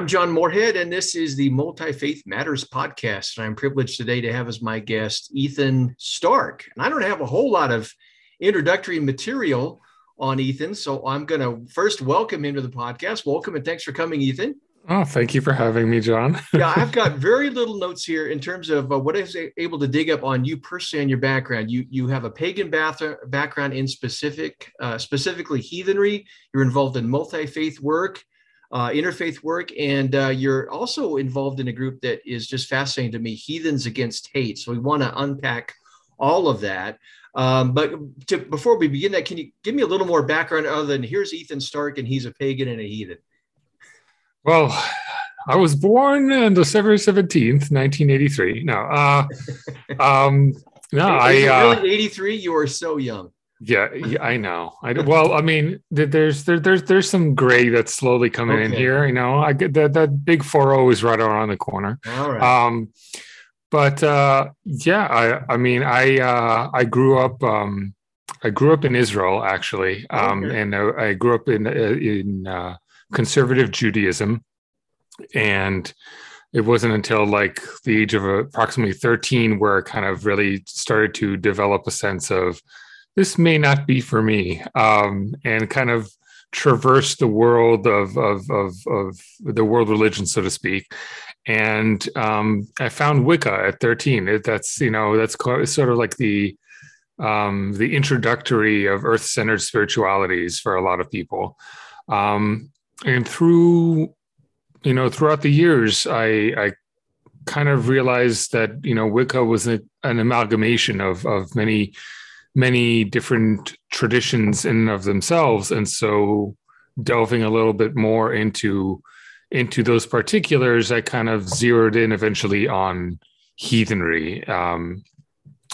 I'm John Moorhead, and this is the Multi Faith Matters podcast. And I'm privileged today to have as my guest Ethan Stark. And I don't have a whole lot of introductory material on Ethan, so I'm going to first welcome him to the podcast. Welcome and thanks for coming, Ethan. Oh, thank you for having me, John. yeah, I've got very little notes here in terms of uh, what I was able to dig up on you personally and your background. You you have a pagan bath- background in specific, uh, specifically heathenry. You're involved in multi faith work uh, interfaith work, and uh, you're also involved in a group that is just fascinating to me, Heathens Against Hate. So we want to unpack all of that. Um, but to, before we begin that, can you give me a little more background other than here's Ethan Stark and he's a pagan and a heathen? Well, I was born on December 17th, 1983. No, uh, um, no, I, uh, really 83, you are so young. Yeah, yeah, I know. I well, I mean, there's there, there's there's some gray that's slowly coming okay. in here. You know, I get that that big four zero is right around the corner. All right. Um, but uh, yeah, I I mean, I uh, I grew up um, I grew up in Israel actually, um, okay. and I, I, grew up in uh, in uh, conservative Judaism, and it wasn't until like the age of approximately 13 where I kind of really started to develop a sense of this may not be for me um, and kind of traverse the world of, of, of, of, the world religion, so to speak. And um, I found Wicca at 13. It, that's, you know, that's sort of like the, um, the introductory of earth centered spiritualities for a lot of people. Um, and through, you know, throughout the years, I, I kind of realized that, you know, Wicca was a, an amalgamation of, of many many different traditions in and of themselves. And so delving a little bit more into into those particulars i kind of zeroed in eventually on heathenry um,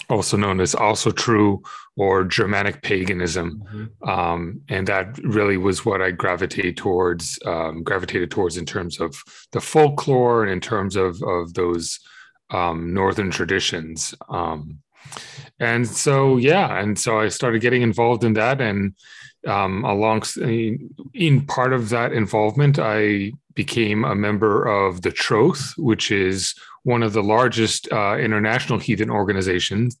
also known as Asatru or germanic paganism. Mm-hmm. um, and that really was what i gravitated towards um, gravitated towards in terms of the folklore and in terms of of those um, northern traditions. Um, and so yeah and so i started getting involved in that and um, along in part of that involvement i became a member of the troth which is one of the largest uh, international heathen organizations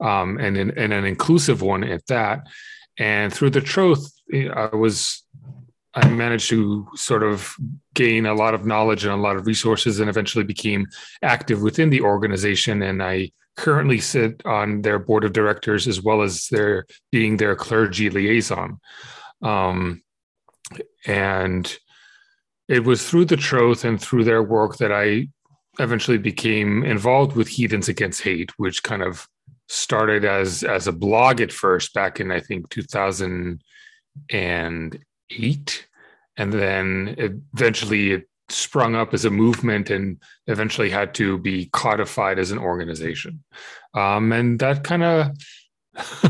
um, and, and an inclusive one at that and through the troth i was I managed to sort of gain a lot of knowledge and a lot of resources and eventually became active within the organization. And I currently sit on their board of directors as well as their being their clergy liaison. Um, and it was through the Troth and through their work that I eventually became involved with Heathens Against Hate, which kind of started as as a blog at first back in I think 2008 and then eventually it sprung up as a movement and eventually had to be codified as an organization. Um, and that kind of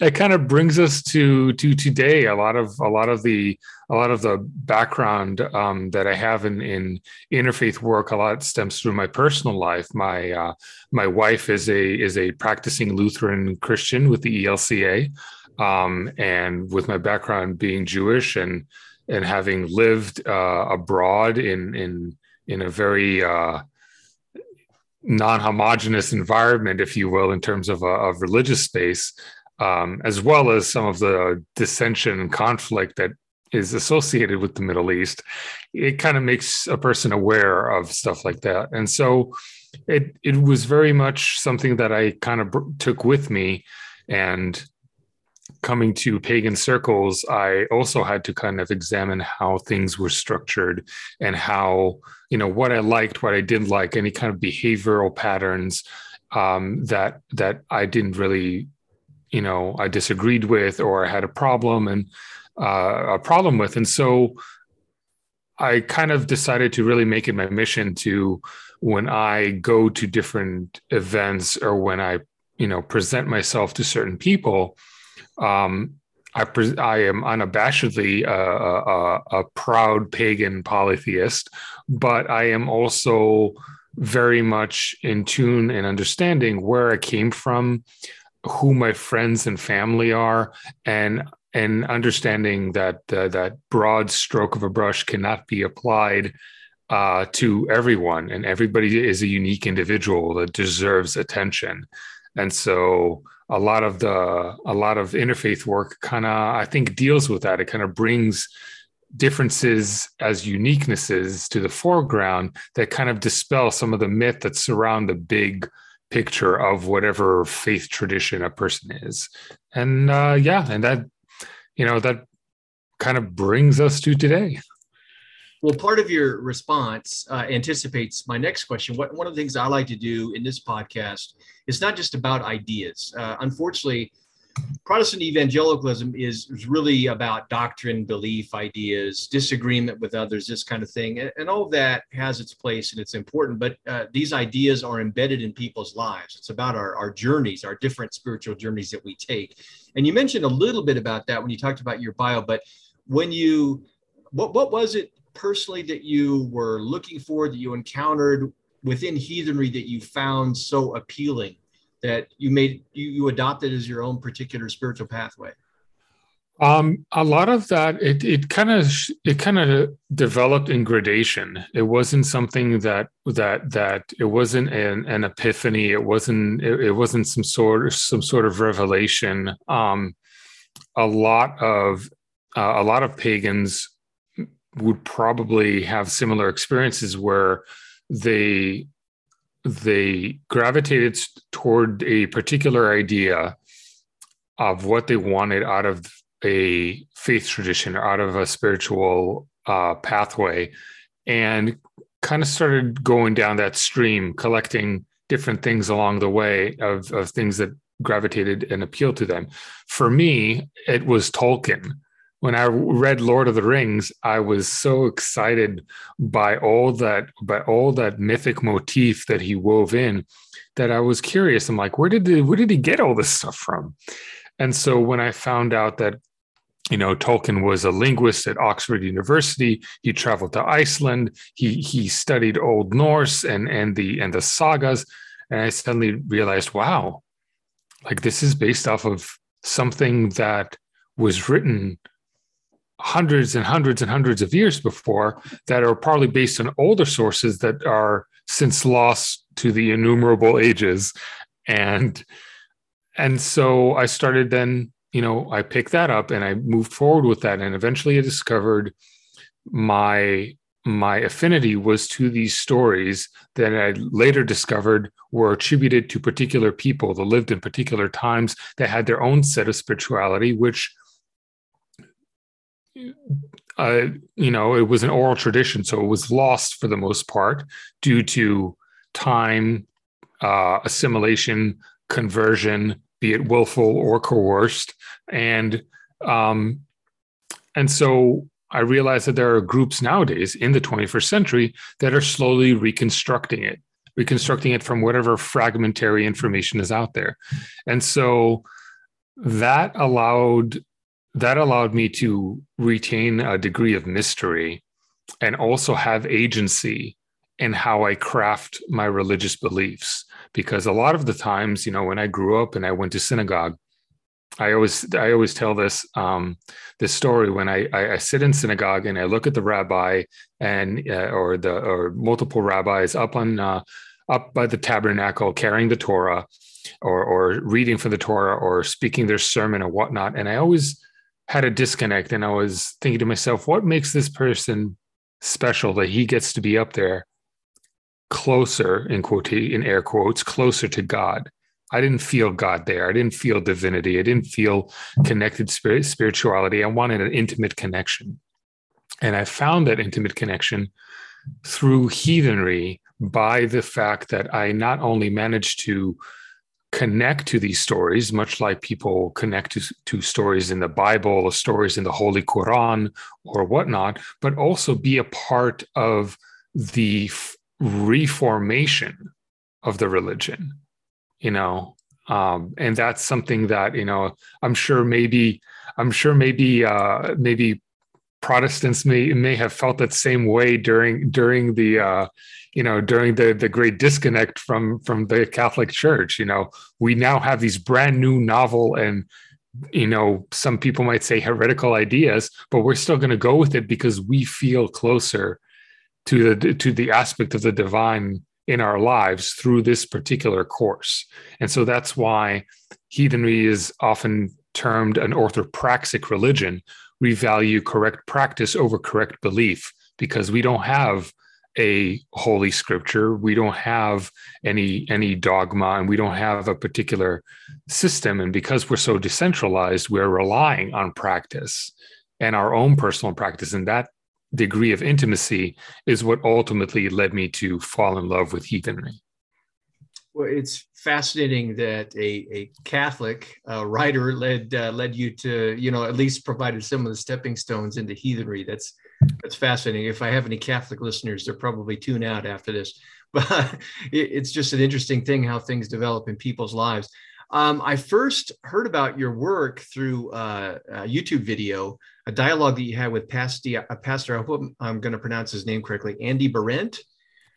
that kind of brings us to to today. A lot of a lot of the a lot of the background um, that I have in in interfaith work, a lot stems through my personal life. My uh, my wife is a is a practicing Lutheran Christian with the ELCA, um, and with my background being Jewish and and having lived uh, abroad in in in a very uh, non-homogenous environment, if you will, in terms of a of religious space, um, as well as some of the dissension and conflict that is associated with the Middle East, it kind of makes a person aware of stuff like that. And so it it was very much something that I kind of took with me and coming to pagan circles, I also had to kind of examine how things were structured and how, you know, what I liked, what I didn't like, any kind of behavioral patterns um, that that I didn't really, you know, I disagreed with or I had a problem and uh, a problem with. And so I kind of decided to really make it my mission to when I go to different events or when I, you know, present myself to certain people, um, I, pre- I am unabashedly a, a, a, proud pagan polytheist, but I am also very much in tune and understanding where I came from, who my friends and family are, and and understanding that uh, that broad stroke of a brush cannot be applied uh, to everyone, and everybody is a unique individual that deserves attention, and so a lot of the a lot of interfaith work kind of i think deals with that. It kind of brings differences as uniquenesses to the foreground that kind of dispel some of the myth that surround the big picture of whatever faith tradition a person is. And uh, yeah and that you know that kind of brings us to today. Well, part of your response uh, anticipates my next question. What, one of the things I like to do in this podcast is not just about ideas. Uh, unfortunately, Protestant evangelicalism is, is, really about doctrine, belief, ideas, disagreement with others, this kind of thing. And, and all of that has its place and it's important, but uh, these ideas are embedded in people's lives. It's about our, our journeys, our different spiritual journeys that we take. And you mentioned a little bit about that when you talked about your bio, but when you, what, what was it personally that you were looking for, that you encountered within heathenry that you found so appealing that you made you, you adopted as your own particular spiritual pathway? Um, a lot of that it it kind of it kind of developed in gradation. It wasn't something that that that it wasn't an, an epiphany. It wasn't it, it wasn't some sort of some sort of revelation. Um, a lot of uh, a lot of pagans would probably have similar experiences where they they gravitated toward a particular idea of what they wanted out of a faith tradition out of a spiritual uh, pathway and kind of started going down that stream collecting different things along the way of, of things that gravitated and appealed to them. For me it was tolkien when I read Lord of the Rings, I was so excited by all that by all that mythic motif that he wove in that I was curious. I'm like, where did the, where did he get all this stuff from? And so when I found out that you know Tolkien was a linguist at Oxford University, he traveled to Iceland, he he studied Old Norse and and the and the sagas, and I suddenly realized, wow, like this is based off of something that was written hundreds and hundreds and hundreds of years before that are probably based on older sources that are since lost to the innumerable ages. And and so i started then you know i picked that up and i moved forward with that. And eventually i discovered my my affinity was to these stories that i later discovered were attributed to particular people that lived in particular times that had their own set of spirituality which uh, you know, it was an oral tradition, so it was lost for the most part due to time, uh, assimilation, conversion, be it willful or coerced, and um, and so I realized that there are groups nowadays in the 21st century that are slowly reconstructing it, reconstructing it from whatever fragmentary information is out there, and so that allowed that allowed me to retain a degree of mystery and also have agency in how I craft my religious beliefs. Because a lot of the times, you know, when I grew up and I went to synagogue, I always I always tell this um, this story when I, I, I sit in synagogue and I look at the rabbi and uh, or the or multiple rabbis up on uh, up by the tabernacle carrying the Torah or or reading from the Torah or speaking their sermon or whatnot, and I always had a disconnect and I was thinking to myself, what makes this person special that he gets to be up there closer in quote in air quotes closer to God. I didn't feel God there. I didn't feel divinity. I didn't feel connected spirit, spirituality. I wanted an intimate connection. And I found that intimate connection through heathenry by the fact that I not only managed to connect to these stories, much like people connect to, to stories in the Bible or stories in the Holy Quran or whatnot, but also be a part of the f- reformation of the religion, you know. Um, and that's something that you know I'm sure maybe I'm sure maybe uh, maybe Protestants may may have felt that same way during during the uh, you know during the the great disconnect from from the catholic church you know we now have these brand new novel and you know some people might say heretical ideas but we're still going to go with it because we feel closer to the to the aspect of the divine in our lives through this particular course. And so that's why heathenry is often termed an orthopraxic religion. We value correct practice over correct belief because we don't have a holy scripture. We don't have any any dogma and we don't have a particular system. And because we're so decentralized we're relying on practice and our own personal practice. And that degree of intimacy is what ultimately led me to fall in love with heathenry. Well it's fascinating that a, a catholic uh, writer led uh, led you to you know at least provided some of the stepping stones into heathenry. That's that's fascinating. If I have any Catholic listeners, they're probably tune out after this. But it's just an interesting thing how things develop in people's lives. Um, I first heard about your work through uh, a YouTube video, a dialogue that you had with Pastor, uh, Pastor I hope I'm going to pronounce his name correctly, Andy Barent.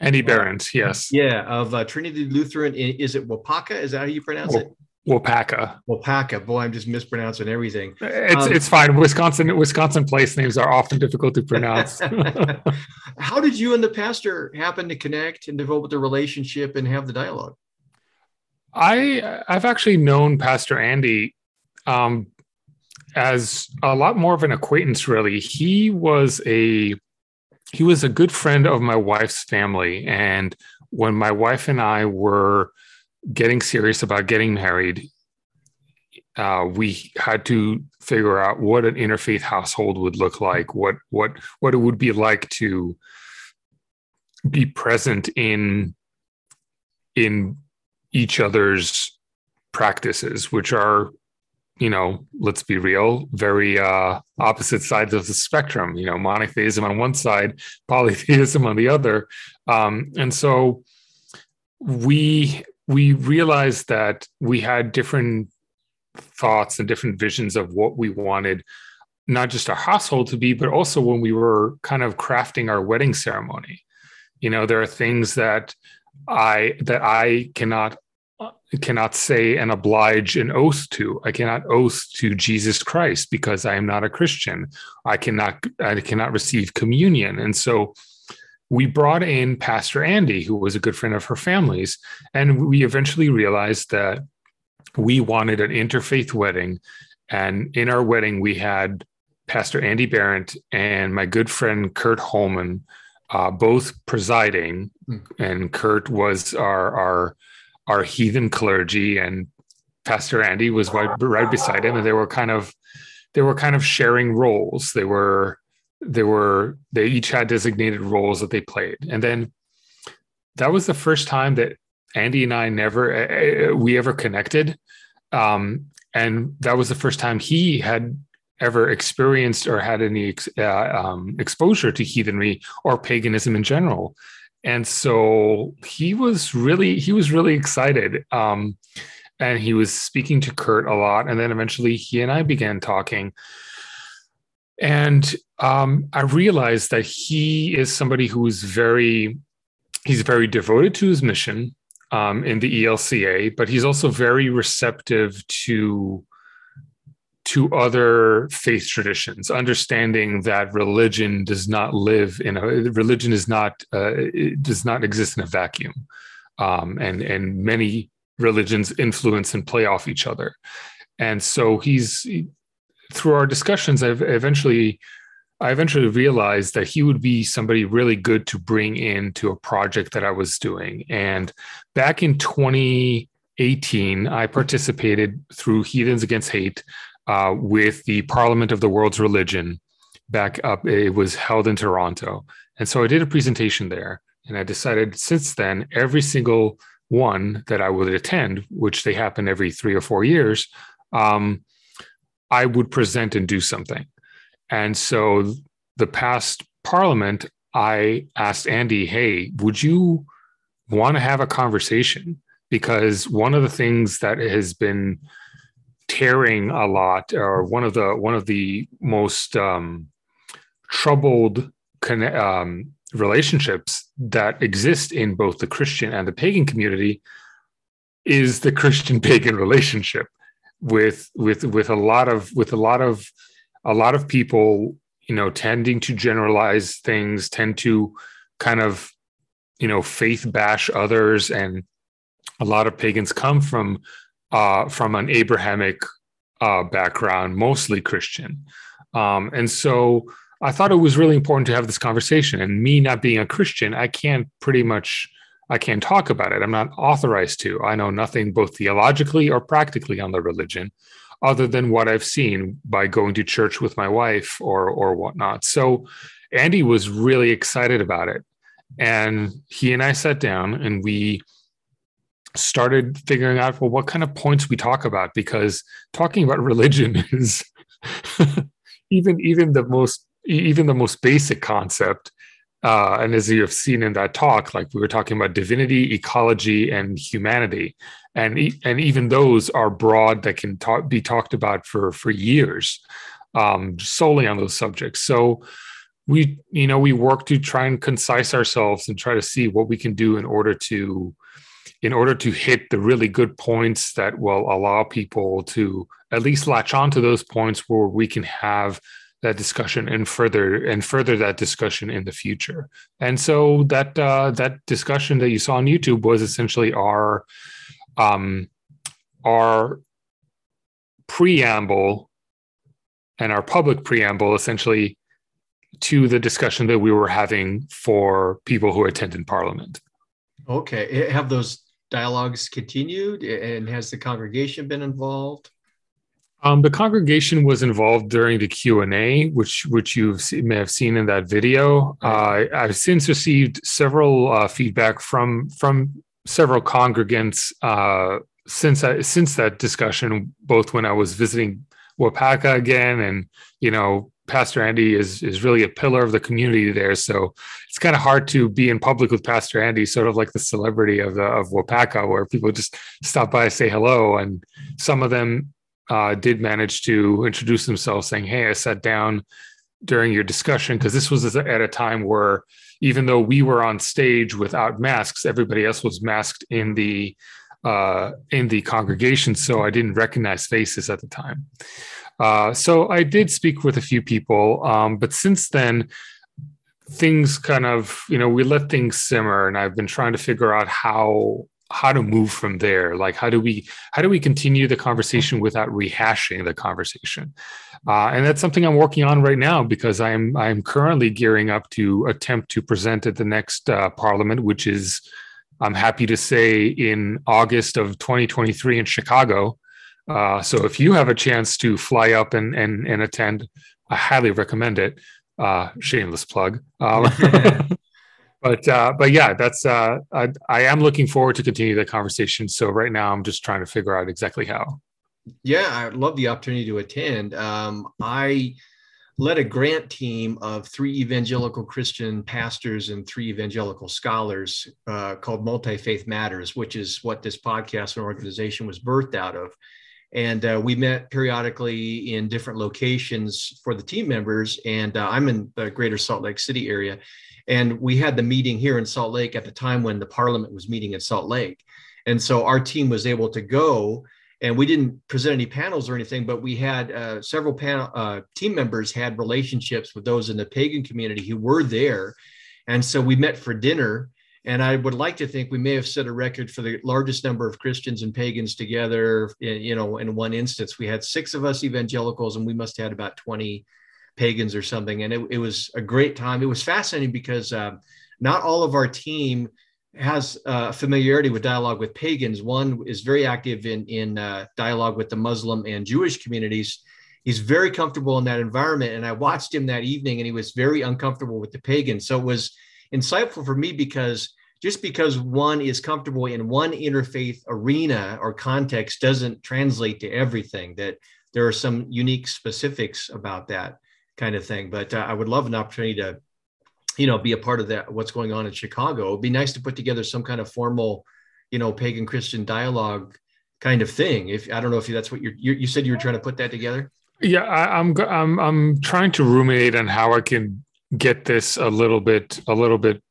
Andy Barent, yes. Yeah, of uh, Trinity Lutheran. Is it Waupaca? Is that how you pronounce it? Waupaca. Waupaca. Boy, I'm just mispronouncing everything. It's um, it's fine. Wisconsin Wisconsin place names are often difficult to pronounce. How did you and the pastor happen to connect and develop the relationship and have the dialogue? I I've actually known Pastor Andy um, as a lot more of an acquaintance. Really, he was a he was a good friend of my wife's family, and when my wife and I were getting serious about getting married, uh, we had to figure out what an interfaith household would look like, what what what it would be like to be present in in each other's practices, which are, you know, let's be real, very uh, opposite sides of the spectrum. You know, monotheism on one side, polytheism on the other, um, and so we we realized that we had different thoughts and different visions of what we wanted not just our household to be but also when we were kind of crafting our wedding ceremony. You know there are things that i that i cannot cannot say and oblige an oath to. I cannot oath to jesus christ because i am not a christian. I cannot i cannot receive communion. And so we brought in Pastor Andy, who was a good friend of her family's, and we eventually realized that we wanted an interfaith wedding. And in our wedding, we had Pastor Andy Barent and my good friend Kurt Holman uh, both presiding. Mm. And Kurt was our, our, our heathen clergy, and Pastor Andy was right, right beside him. And they were kind of they were kind of sharing roles. They were they were they each had designated roles that they played. And then that was the first time that andy and i never uh, we ever connected. Um, and that was the first time he had ever experienced or had any uh, um, exposure to heathenry or paganism in general. And so he was really he was really excited. Um, and he was speaking to kurt a lot. And then eventually he and i began talking and um, I realized that he is somebody who is very, he's very devoted to his mission um, in the ELCA, but he's also very receptive to to other faith traditions, understanding that religion does not live in a religion is not uh, does not exist in a vacuum, um, and and many religions influence and play off each other, and so he's through our discussions, I've eventually I eventually realized that he would be somebody really good to bring into a project that I was doing. And back in 2018, I participated through Heathens Against Hate uh, with the Parliament of the World's Religion. Back up, it was held in Toronto. And so I did a presentation there. And I decided since then, every single one that I would attend, which they happen every three or four years, um, I would present and do something. And so the past parliament, I asked Andy, hey, would you want to have a conversation? Because one of the things that has been tearing a lot, or one of the one of the most um, troubled um, relationships that exist in both the Christian and the pagan community, is the Christian pagan relationship with with with a lot of with a lot of a lot of people you know tending to generalize things tend to kind of you know faith bash others. And a lot of pagans come from uh from an abrahamic uh background mostly christian. Um and so i thought it was really important to have this conversation. And me not being a christian i can't pretty much I can't talk about it. I'm not authorized to. I know nothing both theologically or practically on the religion other than what I've seen by going to church with my wife or or whatnot. So Andy was really excited about it. And he and I sat down and we started figuring out well what kind of points we talk about because talking about religion is even even the most even the most basic concept uh, and as you have seen in that talk, like we were talking about divinity, ecology, and humanity, and and even those are broad that can talk, be talked about for for years, um, solely on those subjects. So we, you know, we work to try and concise ourselves and try to see what we can do in order to in order to hit the really good points that will allow people to at least latch on to those points where we can have that discussion and further and further that discussion in the future. And so that uh, that discussion that you saw on YouTube was essentially our um, our preamble and our public preamble essentially to the discussion that we were having for people who attend in parliament. Okay. Have those dialogues continued and has the congregation been involved? Um, the congregation was involved during the Q and A, which which you may have seen in that video. Uh, I've since received several uh, feedback from from several congregants uh, since I, since that discussion, both when I was visiting Waupaca again, and you know, Pastor Andy is is really a pillar of the community there. So it's kind of hard to be in public with Pastor Andy, sort of like the celebrity of the, of Waupaca, where people just stop by, say hello, and some of them uh, did manage to introduce themselves saying, Hey, I sat down during your discussion because this was at a time where even though we were on stage without masks, everybody else was masked in the uh, in the congregation. So I didn't recognize faces at the time. Uh, so I did speak with a few people, um, but since then, things kind of you know we let things simmer, and I've been trying to figure out how how to move from there? Like how do we how do we continue the conversation without rehashing the conversation? Uh, and that's something i'm working on right now because i'm i'm currently gearing up to attempt to present at the next uh, parliament which is i'm happy to say in august of 2023 in chicago. Uh, so if you have a chance to fly up and and, and attend i highly recommend it. Uh, shameless plug. Um, but uh, but yeah, that's uh, I, I am looking forward to continue the conversation. So right now, I'm just trying to figure out exactly how. Yeah, I love the opportunity to attend. Um, I led a grant team of three evangelical Christian pastors and three evangelical scholars uh, called Multi Faith Matters, which is what this podcast and organization was birthed out of. And uh, we met periodically in different locations for the team members. And uh, I'm in the greater Salt Lake City area. And we had the meeting here in Salt Lake at the time when the parliament was meeting in Salt Lake. And so our team was able to go and we didn't present any panels or anything, but we had uh, several panel uh, team members had relationships with those in the pagan community who were there. And so we met for dinner. And I would like to think we may have set a record for the largest number of Christians and pagans together. You know, in one instance, we had six of us evangelicals, and we must have had about 20 pagans or something. And it, it was a great time. It was fascinating because uh, not all of our team has uh, familiarity with dialogue with pagans. One is very active in, in uh, dialogue with the Muslim and Jewish communities. He's very comfortable in that environment. And I watched him that evening and he was very uncomfortable with the pagans. So it was insightful for me because just because one is comfortable in one interfaith arena or context doesn't translate to everything that there are some unique specifics about that kind of thing. But uh, i would love an opportunity to you know be a part of that what's going on in chicago. It'd be nice to put together some kind of formal you know pagan christian dialogue kind of thing. If i don't know if that's what you're you, you said you were trying to put that together? Yeah I, i'm i'm i'm trying to ruminate on how i can get this a little bit a little bit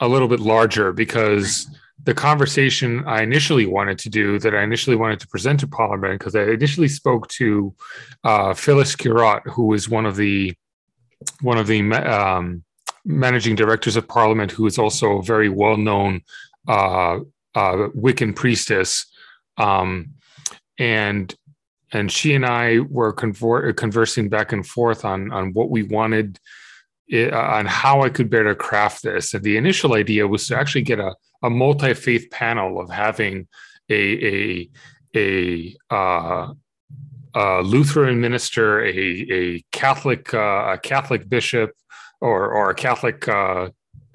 a little bit larger because the conversation I initially wanted to do, that I initially wanted to present to Parliament, because I initially spoke to uh, Phyllis Curott, who is one of the one of the um, managing directors of Parliament, who is also a very well known uh, uh, Wiccan priestess, um, and and she and I were convor- conversing back and forth on on what we wanted it, on how I could better craft this. And the initial idea was to actually get a, a multi faith panel of having a a a, uh, a Lutheran minister, a a Catholic uh, a Catholic bishop, or or a Catholic uh,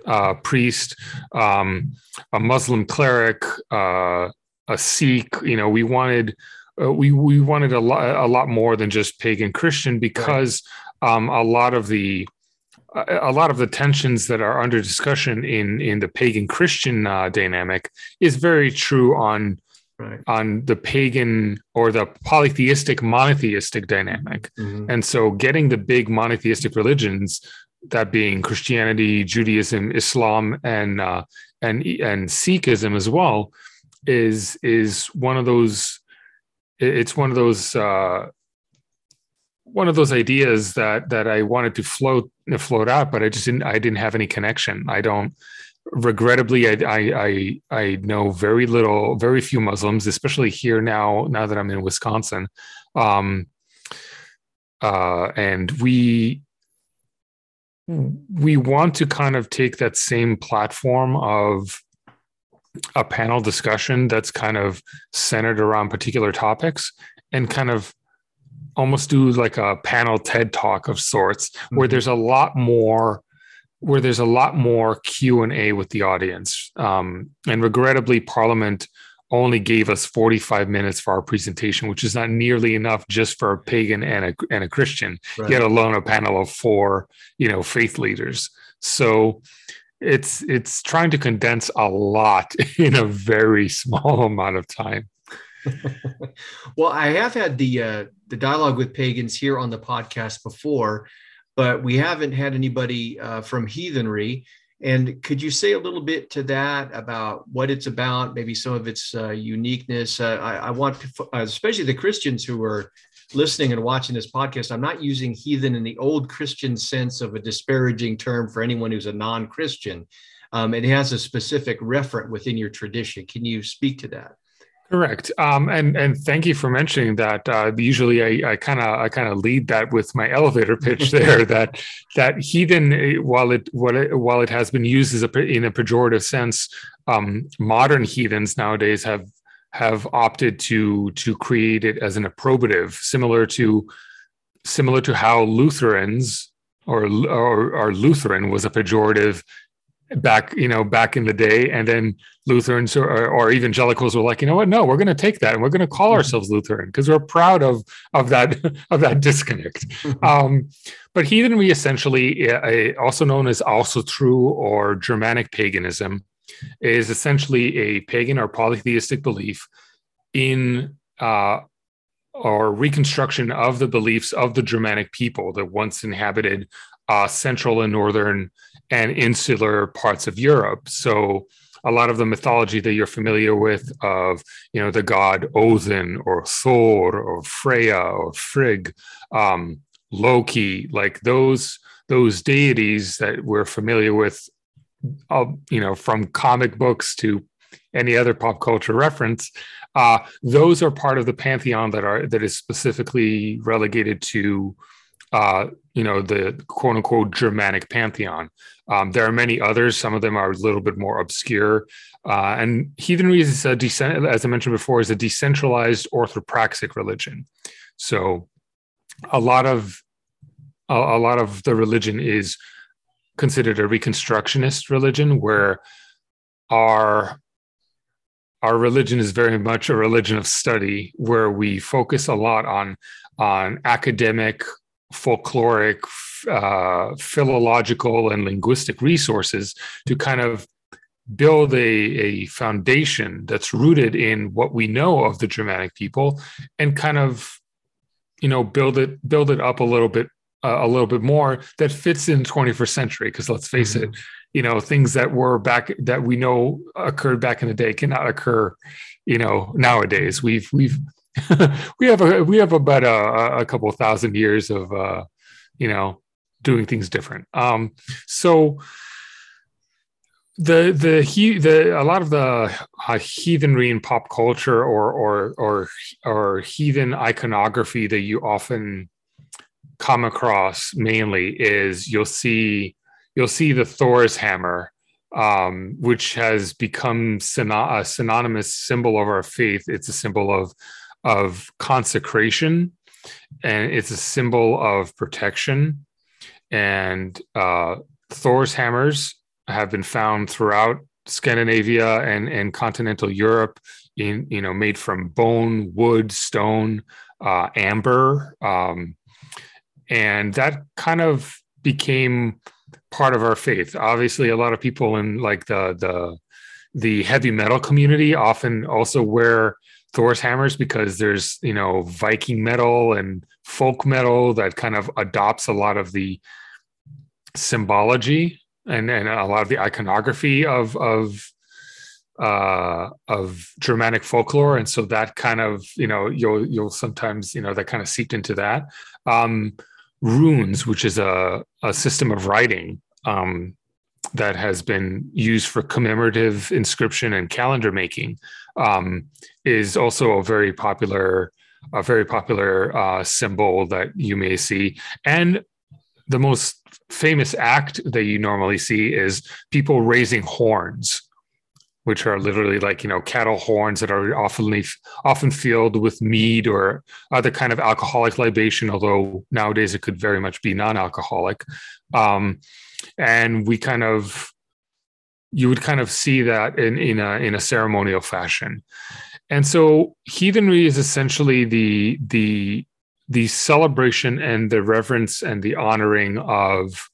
uh priest, um, a Muslim cleric, uh, a Sikh. You know, we wanted. Uh, we we wanted a lot a lot more than just pagan Christian because um, a lot of the a lot of the tensions that are under discussion in in the pagan Christian uh, dynamic is very true on right. on the pagan or the polytheistic monotheistic dynamic. Mm-hmm. And so, getting the big monotheistic religions, that being Christianity, Judaism, Islam, and uh, and and Sikhism as well, is is one of those. It's one of those. Uh, one of those ideas that that I wanted to float float out, but I just didn't. I didn't have any connection. I don't. Regrettably, I I I, know very little, very few Muslims, especially here now. Now that I'm in Wisconsin, um, uh, and we we want to kind of take that same platform of a panel discussion that's kind of centered around particular topics and kind of almost do like a panel TED talk of sorts where mm-hmm. there's a lot more where there's a lot more Q and A with the audience. Um, and regrettably, Parliament only gave us 45 minutes for our presentation, which is not nearly enough just for a pagan and a, and a Christian, right. yet alone a panel of four, you know, faith leaders. So it's it's trying to condense a lot in a very small amount of time. well, I have had the uh, the dialogue with pagans here on the podcast before, but we haven't had anybody uh, from heathenry. And could you say a little bit to that about what it's about, maybe some of its uh, uniqueness? Uh, I, I, want, to, uh, especially the Christians who are listening and watching this podcast, I'm not using heathen in the old Christian sense of a disparaging term for anyone who's a non Christian. Um, it has a specific referent within your tradition. Can you speak to that? Correct. Um, and and thank you for mentioning that. Uh, usually, I kind of I kind of lead that with my elevator pitch there. that that heathen, eh, while it while it, while it has been used as a in a pejorative sense, um, modern heathens nowadays have have opted to to create it as an approbative, similar to similar to how Lutherans or or, or Lutheran was a pejorative back you know back in the day and then lutherans or, or evangelicals were like you know what no we're going to take that and we're going to call mm-hmm. ourselves lutheran because we're proud of of that of that disconnect mm-hmm. um, but heathenry essentially uh, also known as Asatru or germanic paganism is essentially a pagan or polytheistic belief in uh, or reconstruction of the beliefs of the germanic people that once inhabited uh, central and northern and insular parts of Europe. So a lot of the mythology that you're familiar with of you know the god Odin or Thor or Freya or Frigg, um, Loki, like those those deities that we're familiar with, uh, you know, from comic books to any other pop culture reference, uh, those are part of the pantheon that are that is specifically relegated to uh, you know the quote unquote Germanic pantheon. Um, there are many others. Some of them are a little bit more obscure. Uh, and heathenry is a decent, as I mentioned before, is a decentralized orthopraxic religion. So a lot of a, a lot of the religion is considered a reconstructionist religion, where our our religion is very much a religion of study where we focus a lot on on academic folkloric uh, philological and linguistic resources to kind of build a, a foundation that's rooted in what we know of the germanic people and kind of you know build it build it up a little bit uh, a little bit more that fits in 21st century because let's face mm-hmm. it you know things that were back that we know occurred back in the day cannot occur you know nowadays we've we've we have a we have about a, a couple thousand years of uh you know doing things different um so the the he the a lot of the uh, heathenry in pop culture or or or or heathen iconography that you often come across mainly is you'll see you'll see the Thor's hammer, um, which has become a synonymous symbol of our faith. It's a symbol of of consecration, and it's a symbol of protection. And uh, Thor's hammers have been found throughout Scandinavia and, and continental Europe in you know made from bone, wood, stone, uh, amber, um, and that kind of became part of our faith. Obviously, a lot of people in like the the the heavy metal community often also wear Thor's hammers because there's you know Viking metal and folk metal that kind of adopts a lot of the symbology and, and a lot of the iconography of of uh of germanic folklore. And so that kind of you know you'll you'll sometimes you know that kind of seeped into that. Um runes which is a a system of writing um that has been used for commemorative inscription and calendar making um is also a very popular a very popular uh, symbol that you may see. And the most famous act that you normally see is people raising horns which are literally like you know cattle horns that are often often filled with mead or other kind of alcoholic libation although nowadays it could very much be non-alcoholic. Um, and we kind of you would kind of see that in in a in a ceremonial fashion and so heathenry is essentially the the the celebration and the reverence and the honoring of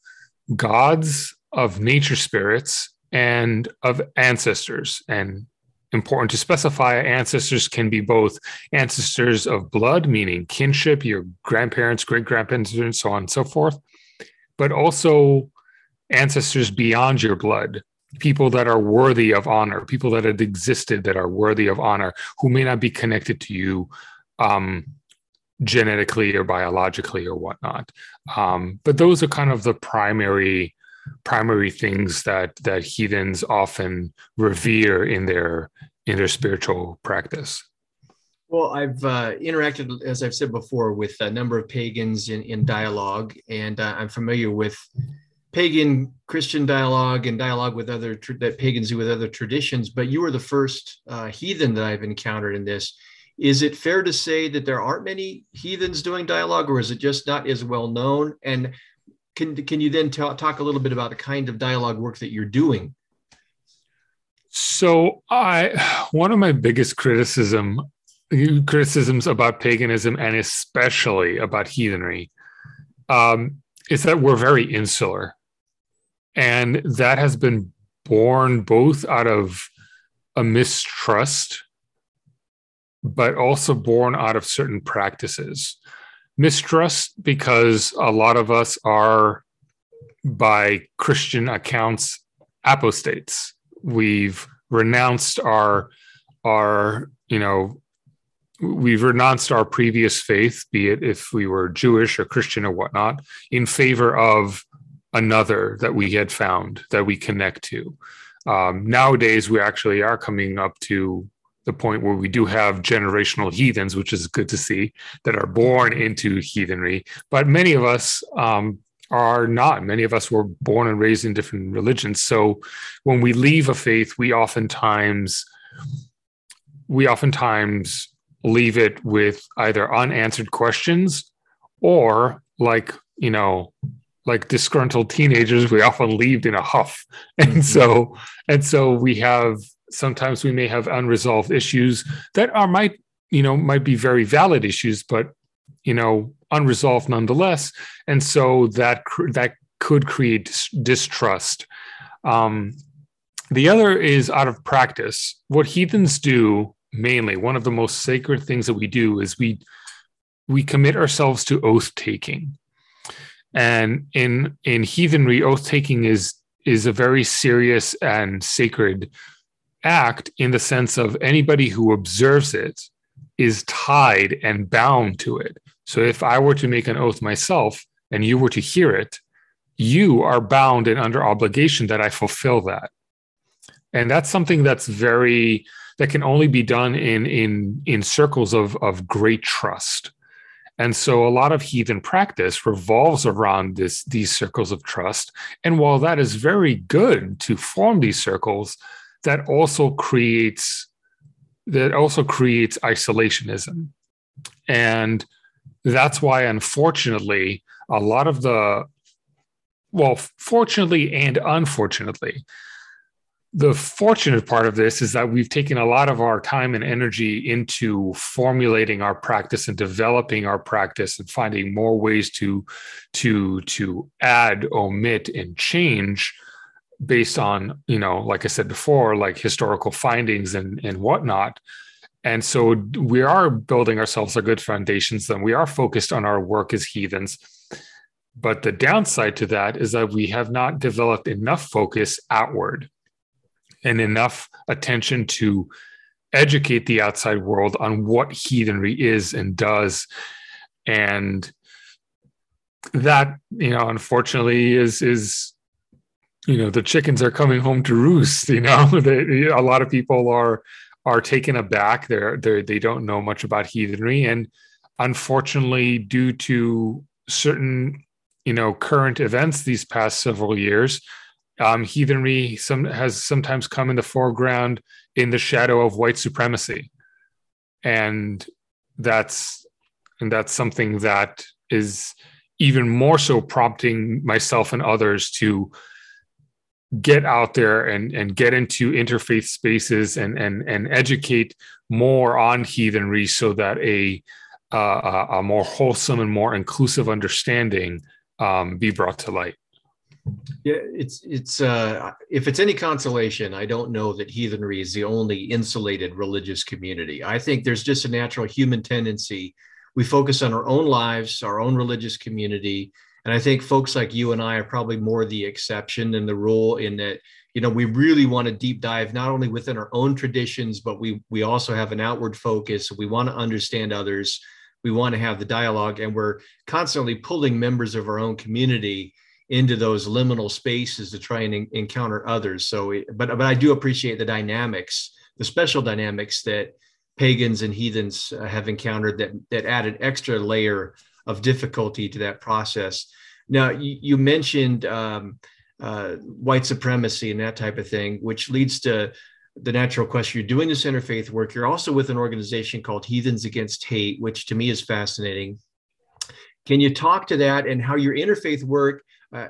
gods, of nature spirits, and of ancestors. And important to specify ancestors can be both ancestors of blood, meaning kinship, your grandparents, great grandparents, and so on and so forth, but also ancestors beyond your blood, people that are worthy of honor, people that have existed that are worthy of honor, who may not be connected to you um, genetically or biologically or whatnot. Um, but those are kind of the primary primary things that that heathens often revere in their in their spiritual practice. Well, I've uh, interacted, as I've said before, with a number of pagans in, in dialogue, and uh, I'm familiar with pagan Christian dialogue and dialogue with other that pagans do with other traditions. But you were the first uh, heathen that I've encountered in this. Is it fair to say that there aren't many heathens doing dialogue, or is it just not as well known? And can can you then talk, talk a little bit about the kind of dialogue work that you're doing? So I one of my biggest criticism criticisms about paganism and especially about heathenry um, is that we're very insular, and that has been born both out of a mistrust but also born out of certain practices. Mistrust, because a lot of us are, by Christian accounts, apostates. We've renounced our, our, you know, we've renounced our previous faith, be it if we were Jewish or Christian or whatnot, in favor of another that we had found that we connect to. Um, nowadays, we actually are coming up to the point where we do have generational heathens, which is good to see, that are born into heathenry. But many of us um, are not. Many of us were born and raised in different religions. So when we leave a faith, we oftentimes we oftentimes leave it with either unanswered questions or like you know like disgruntled teenagers, we often leave in a huff. And mm-hmm. so, and so we have sometimes we may have unresolved issues that are might, you know, might be very valid issues, but you know, unresolved nonetheless. And so that that could create distrust. Um, the other is out of practice. What heathens do mainly, one of the most sacred things that we do is we we commit ourselves to oath taking. And in in heathenry, oath taking is is a very serious and sacred act in the sense of anybody who observes it is tied and bound to it. So if I were to make an oath myself and you were to hear it, you are bound and under obligation that I fulfill that. And that's something that's very that can only be done in in in circles of of great trust. And so a lot of heathen practice revolves around this these circles of trust. And while that is very good to form these circles, that also creates that also creates isolationism. And that's why unfortunately a lot of the well fortunately and unfortunately the fortunate part of this is that we've taken a lot of our time and energy into formulating our practice and developing our practice and finding more ways to to to add omit and change based on you know like i said before like historical findings and and whatnot. And so we are building ourselves a good foundations then we are focused on our work as heathens. But the downside to that is that we have not developed enough focus outward and enough attention to educate the outside world on what heathenry is and does. And that you know unfortunately is is you know the chickens are coming home to roost you know a lot of people are are taken aback. They're, they're they don't know much about heathenry. And unfortunately due to certain you know current events these past several years um, heathenry some has sometimes come in the foreground in the shadow of white supremacy, and that's and that's something that is even more so prompting myself and others to get out there and and get into interfaith spaces and and and educate more on heathenry so that a uh, a more wholesome and more inclusive understanding um, be brought to light. Yeah, it's it's uh, if it's any consolation, I don't know that heathenry is the only insulated religious community. I think there's just a natural human tendency. We focus on our own lives, our own religious community, and I think folks like you and I are probably more the exception than the rule in that you know we really want to deep dive not only within our own traditions, but we we also have an outward focus. We want to understand others. We want to have the dialogue, and we're constantly pulling members of our own community into those liminal spaces to try and encounter others. So, but but I do appreciate the dynamics, the special dynamics that pagans and heathens uh, have encountered that that added extra layer of difficulty to that process. Now, you, you mentioned um, uh, white supremacy and that type of thing, which leads to the natural question. You're doing this interfaith work. You're also with an organization called Heathens Against Hate, which to me is fascinating. Can you talk to that and how your interfaith work uh,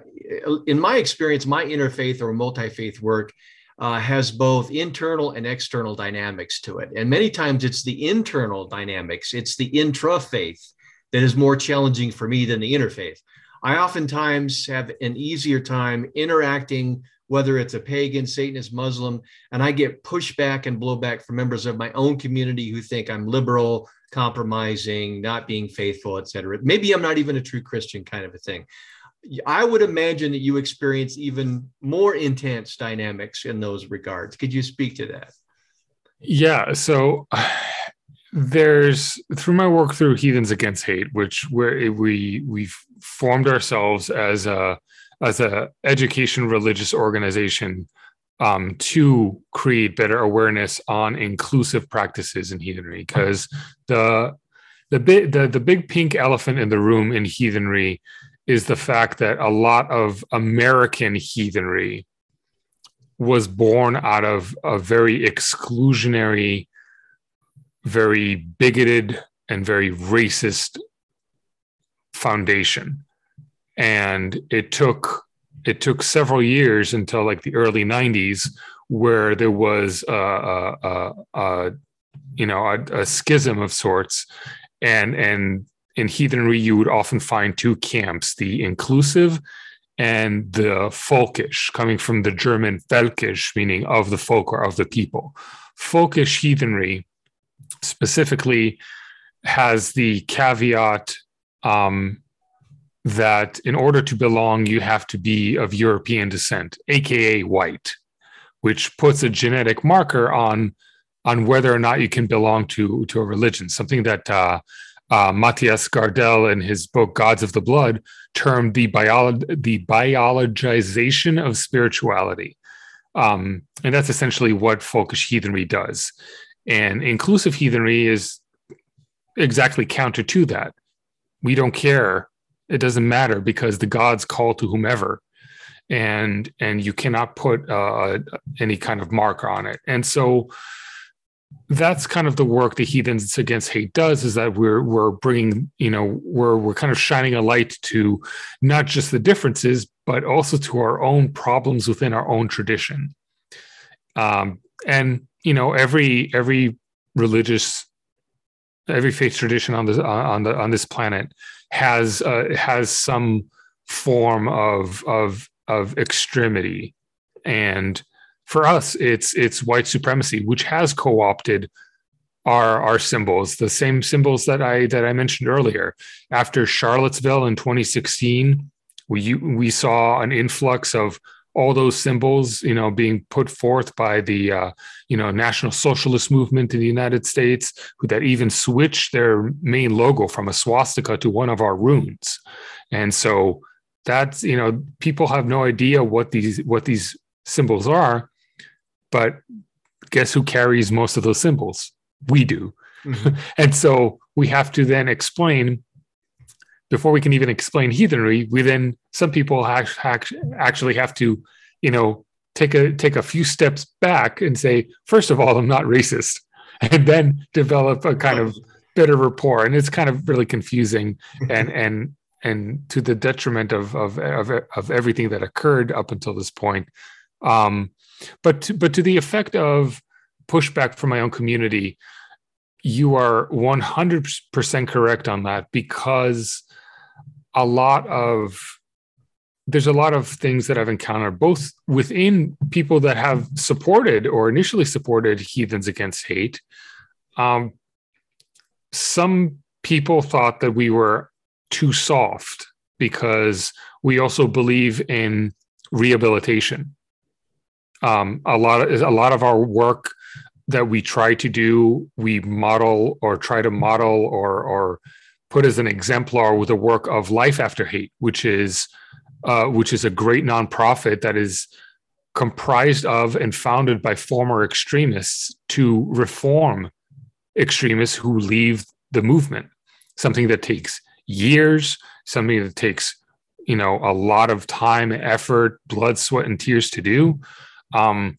in my experience, my interfaith or multi faith work uh, has both internal and external dynamics to it. And many times it's the internal dynamics, it's the intra faith that is more challenging for me than the interfaith. I oftentimes have an easier time interacting, whether it's a pagan, Satanist, Muslim, and I get pushback and blowback from members of my own community who think I'm liberal, compromising, not being faithful, et cetera. Maybe I'm not even a true Christian kind of a thing. I would imagine that you experience even more intense dynamics in those regards. Could you speak to that? Yeah. So there's through my work through Heathens Against Hate, which where we we've formed ourselves as a as a education religious organization um, to create better awareness on inclusive practices in heathenry because the the big the, the big pink elephant in the room in heathenry is the fact that a lot of American heathenry was born out of a very exclusionary, very bigoted, and very racist foundation. and it took it took several years until like the early 90s where there was a, a, a, a you know a, a, schism of sorts and and in heathenry you would often find two camps the inclusive and the folkish coming from the german völkisch meaning of the folk or of the people folkish heathenry specifically has the caveat um, that in order to belong, you have to be of European descent, aka white, which puts a genetic marker on on whether or not you can belong to to a religion. Something that uh, uh, Mattias Gardell in his book Gods of the Blood termed the bio- the biologization of spirituality, um, and that's essentially what folkish heathenry does. And inclusive heathenry is exactly counter to that. We don't care it doesn't matter because the gods call to whomever and and you cannot put uh, any kind of mark on it and so that's kind of the work the heathens against hate does is that we're we're bringing you know we're we're kind of shining a light to not just the differences but also to our own problems within our own tradition. Um, and you know every every religious every faith tradition on this on the on this planet has uh, has some form of of of extremity. And for us it's it's white supremacy which has co-opted our our symbols the same symbols that i that i mentioned earlier. After charlottesville in 2016 we we saw an influx of all those symbols, you know, being put forth by the, uh, you know, National Socialist Movement in the United States, who that even switched their main logo from a swastika to one of our runes, and so that's you know, people have no idea what these what these symbols are, but guess who carries most of those symbols? We do, mm-hmm. and so we have to then explain before we can even explain heathenry, we then some people actually have to, you know, take a take a few steps back and say, first of all, I'm not racist, and then develop a kind of better rapport. And it's kind of really confusing and and and to the detriment of of of, of everything that occurred up until this point. Um, but to, but to the effect of pushback from my own community, you are 100% correct on that because a lot of there's a lot of things that I've encountered both within people that have supported or initially supported heathens against hate. Um, some people thought that we were too soft because we also believe in rehabilitation. Um, a lot of a lot of our work that we try to do, we model or try to model or or put as an exemplar with the work of Life After Hate, which is uh, which is a great nonprofit that is comprised of and founded by former extremists to reform extremists who leave the movement. Something that takes years, something that takes you know a lot of time, effort, blood, sweat, and tears to do. Um,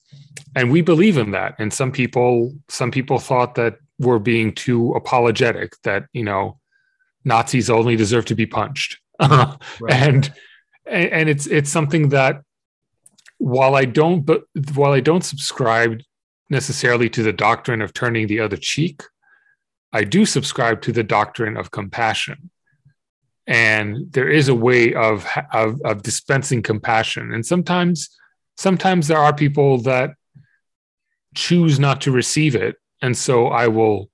and we believe in that. And some people, some people thought that we're being too apologetic. That you know Nazis only deserve to be punched. right. and and it's it's something that while I don't but while I don't subscribe necessarily to the doctrine of turning the other cheek, I do subscribe to the doctrine of compassion. And there is a way of, of, of dispensing compassion. And sometimes sometimes there are people that choose not to receive it. And so I will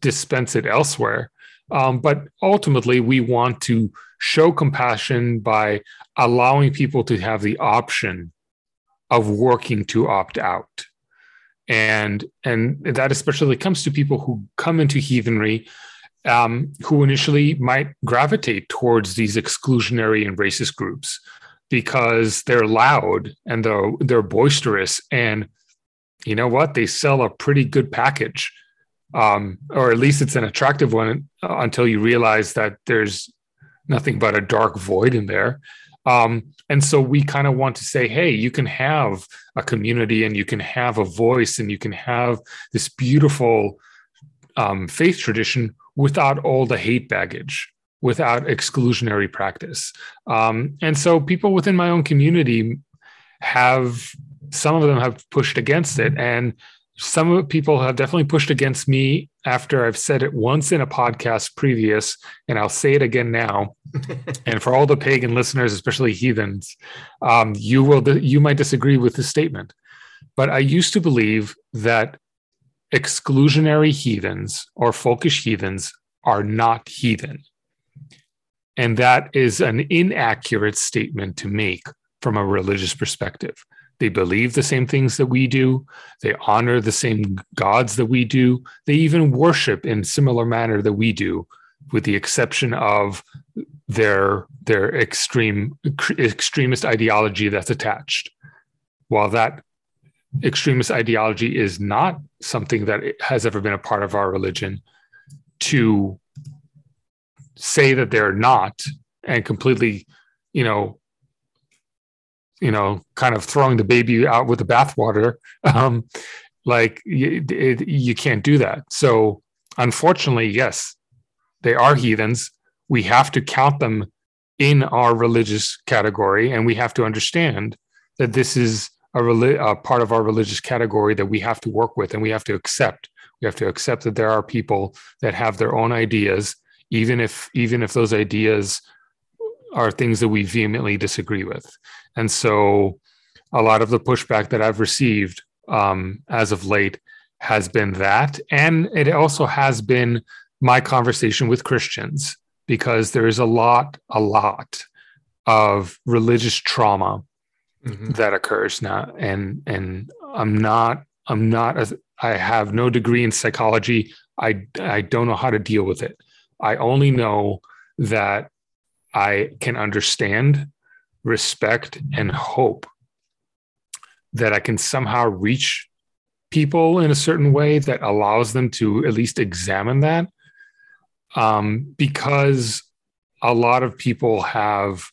dispense it elsewhere. Um, but ultimately, we want to show compassion by allowing people to have the option of working to opt out. And, and that especially comes to people who come into heathenry um, who initially might gravitate towards these exclusionary and racist groups because they're loud and they're, they're boisterous and you know what they sell a pretty good package um, or at least it's an attractive one until you realize that there's nothing but a dark void in there. Um, and so we kind of want to say, hey, you can have a community and you can have a voice and you can have this beautiful um, faith tradition without all the hate baggage. Without exclusionary practice. Um, and so people within my own community have, some of them have pushed against it. And some of people have definitely pushed against me after I've said it once in a podcast previous, and I'll say it again now. and for all the pagan listeners, especially heathens, um, you will you might disagree with the statement, but I used to believe that exclusionary heathens or folkish heathens are not heathen. And that is an inaccurate statement to make from a religious perspective. They believe the same things that we do. They honor the same gods that we do. They even worship in similar manner that we do, with the exception of their their extreme extremist ideology that's attached. While that extremist ideology is not something that has ever been a part of our religion, to say that they're not and completely, you know, you know, kind of throwing the baby out with the bathwater. Um, like you, it, you can't do that. So, unfortunately, yes, they are heathens. We have to count them in our religious category, and we have to understand that this is a, a part of our religious category that we have to work with and we have to accept. We have to accept that there are people that have their own ideas, even if even if those ideas are things that we vehemently disagree with. And so a lot of the pushback that I've received um, as of late has been that. And it also has been my conversation with Christians because there is a lot, a lot of religious trauma mm-hmm. that occurs now. And, and I'm not, I'm not, as I have no degree in psychology. I, I don't know how to deal with it. I only know that I can understand, respect, and hope that I can somehow reach people in a certain way that allows them to at least examine that. Um, because a lot of people have,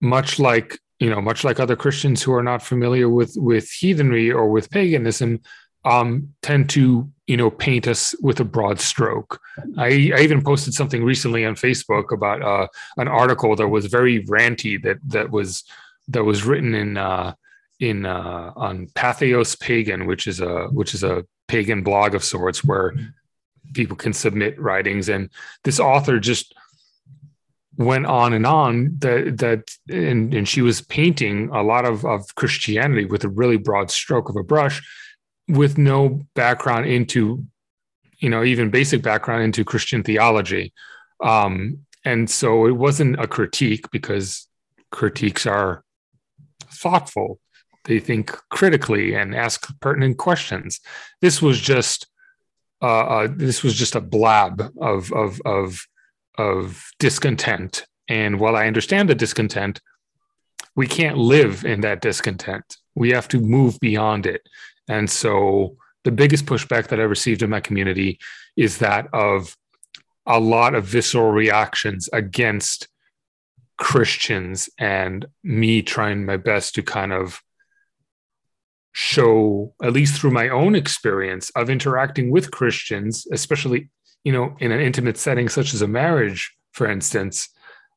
much like you know, much like other Christians who are not familiar with with heathenry or with paganism, um, tend to you know paint us with a broad stroke. I, I even posted something recently on Facebook about uh, an article that was very ranty that that was that was written in uh, in uh, on Patheos Pagan, which is a which is a pagan blog of sorts where people can submit writings, and this author just went on and on that that and, and she was painting a lot of, of Christianity with a really broad stroke of a brush with no background into, you know, even basic background into Christian theology. Um, and so it wasn't a critique because critiques are thoughtful. They think critically and ask pertinent questions. This was just uh, uh, this was just a blab of of of of discontent. And while I understand the discontent, we can't live in that discontent. We have to move beyond it. And so the biggest pushback that I received in my community is that of a lot of visceral reactions against Christians and me trying my best to kind of show, at least through my own experience of interacting with Christians, especially, you know, in an intimate setting such as a marriage, for instance,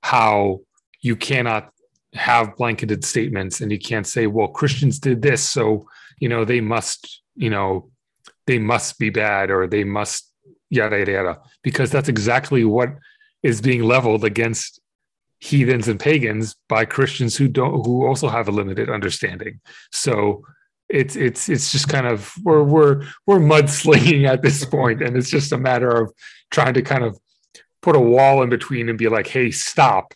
how you cannot have blanketed statements and you can't say, well, Christians did this, so you know they must you know they must be bad or they must yada yada yada because that's exactly what is being leveled against heathens and pagans by Christians who don't who also have a limited understanding. So it's it's it's just kind of we're we're we're mudslinging at this point, and it's just a matter of trying to kind of put a wall in between and be like, hey, stop.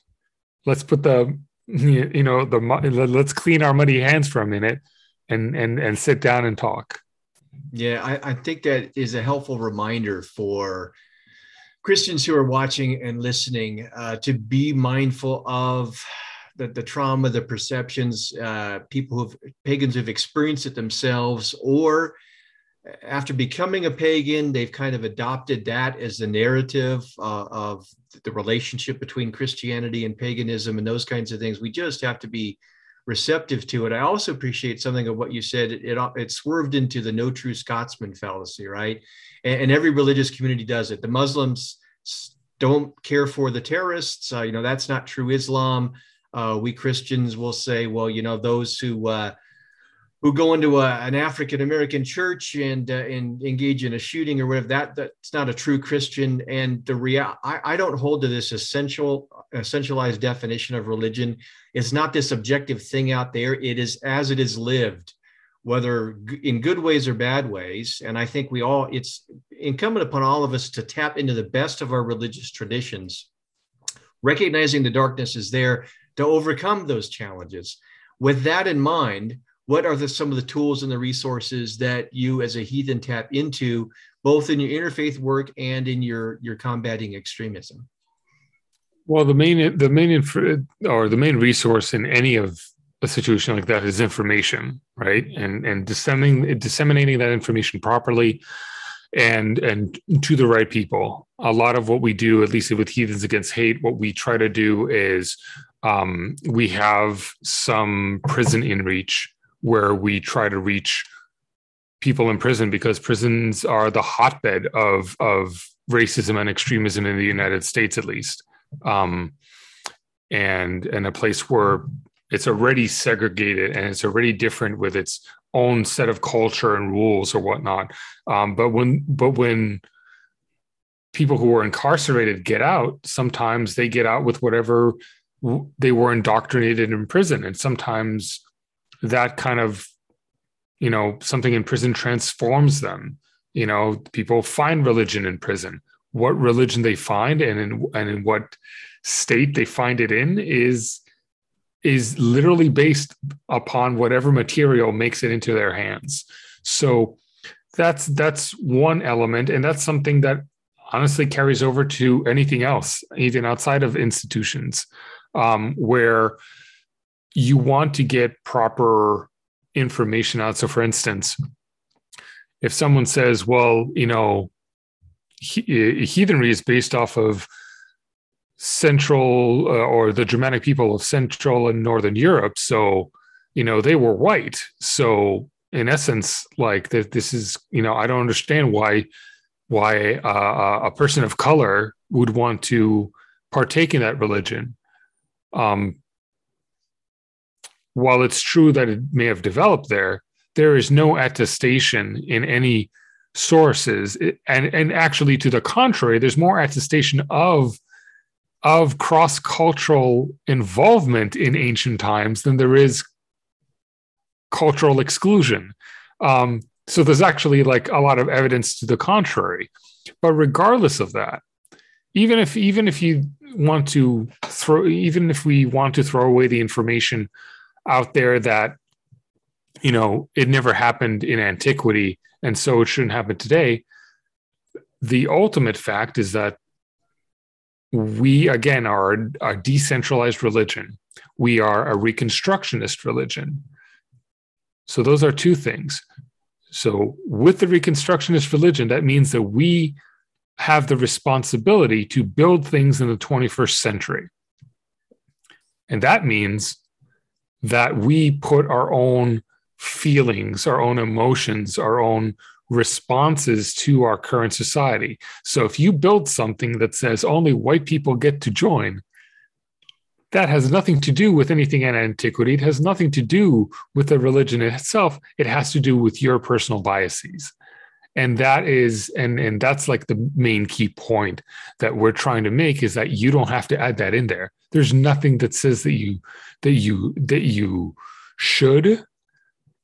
Let's put the you know the let's clean our muddy hands for a minute and and and sit down and talk yeah I, I think that is a helpful reminder for christians who are watching and listening uh, to be mindful of the, the trauma the perceptions uh, people who've pagans who've experienced it themselves or after becoming a pagan, they've kind of adopted that as the narrative uh, of the relationship between Christianity and paganism and those kinds of things. We just have to be receptive to it. I also appreciate something of what you said. It, it, it swerved into the no true Scotsman fallacy, right? And, and, every religious community does it. The Muslims don't care for the terrorists. Uh, you know, that's not true Islam. Uh, we Christians will say, well, you know, those who uh, who go into a, an African American church and uh, and engage in a shooting or whatever that that's not a true Christian. And the real I, I don't hold to this essential essentialized definition of religion. It's not this objective thing out there. It is as it is lived, whether in good ways or bad ways. And I think we all it's incumbent upon all of us to tap into the best of our religious traditions, recognizing the darkness is there to overcome those challenges. With that in mind what are the, some of the tools and the resources that you as a heathen tap into both in your interfaith work and in your your combating extremism? Well the main the main or the main resource in any of a situation like that is information right? And and disseminating disseminating that information properly and and to the right people. A lot of what we do at least with heathens against hate what we try to do is um, we have some prison in reach where we try to reach people in prison because prisons are the hotbed of of racism and extremism in the United States, at least, um, and and a place where it's already segregated and it's already different with its own set of culture and rules or whatnot. Um, but when but when people who are incarcerated get out, sometimes they get out with whatever they were indoctrinated in prison, and sometimes that kind of you know something in prison transforms them. You know people find religion in prison. What religion they find and in and in what state they find it in is is literally based upon whatever material makes it into their hands. So that's that's one element. And that's something that honestly carries over to anything else even outside of institutions um, where you want to get proper information out. So, for instance, if someone says, well, you know, heathenry is based off of Central uh, or the Germanic people of Central and Northern Europe. So, you know, they were white. So, in essence, like that, this is, you know, I don't understand why why uh, a person of color would want to partake in that religion. Um, while it's true that it may have developed there, there is no attestation in any sources, and and actually to the contrary, there's more attestation of of cross cultural involvement in ancient times than there is cultural exclusion. Um, so there's actually like a lot of evidence to the contrary. But regardless of that, even if even if you want to throw even if we want to throw away the information out there that you know it never happened in antiquity and so it shouldn't happen today. The ultimate fact is that we again are a decentralized religion. We are a reconstructionist religion. So those are two things. So with the reconstructionist religion that means that we have the responsibility to build things in the 21st century. And that means that we put our own feelings, our own emotions, our own responses to our current society. So if you build something that says only white people get to join, that has nothing to do with anything in antiquity. It has nothing to do with the religion itself. It has to do with your personal biases. And that is, and, and that's like the main key point that we're trying to make is that you don't have to add that in there. There's nothing that says that you that you that you should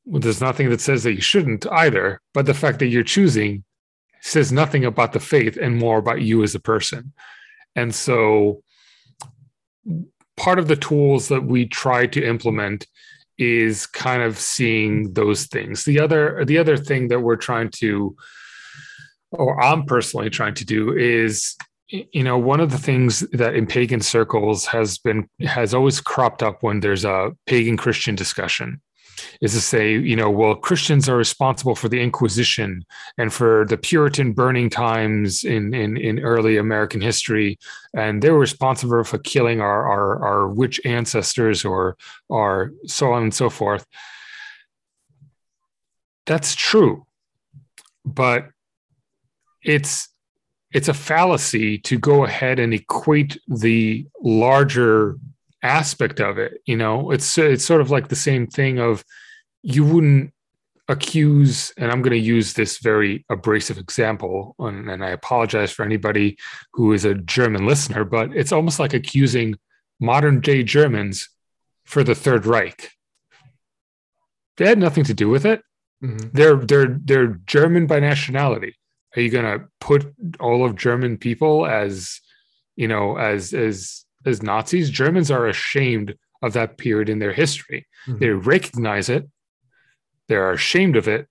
well, there's nothing that says that you shouldn't either but the fact that you're choosing says nothing about the faith and more about you as a person and so part of the tools that we try to implement is kind of seeing those things. The other the other thing that we're trying to or i'm personally trying to do is you know one of the things that in pagan circles has been has always cropped up when there's a pagan christian discussion is to say you know well christians are responsible for the inquisition and for the puritan burning times in in, in early american history. And they were responsible for killing our, our our witch ancestors or or so on and so forth. That's true. But it's it's a fallacy to go ahead and equate the larger aspect of it. You know, it's it's sort of like the same thing of you wouldn't accuse, and I'm going to use this very abrasive example, and, and I apologize for anybody who is a German listener, but it's almost like accusing modern day Germans for the Third Reich. They had nothing to do with it. Mm-hmm. They're they're they're German by nationality. Are you going to put all of German people as you know as as as Nazis? Germans are ashamed of that period in their history. Mm-hmm. They recognize it. They're ashamed of it,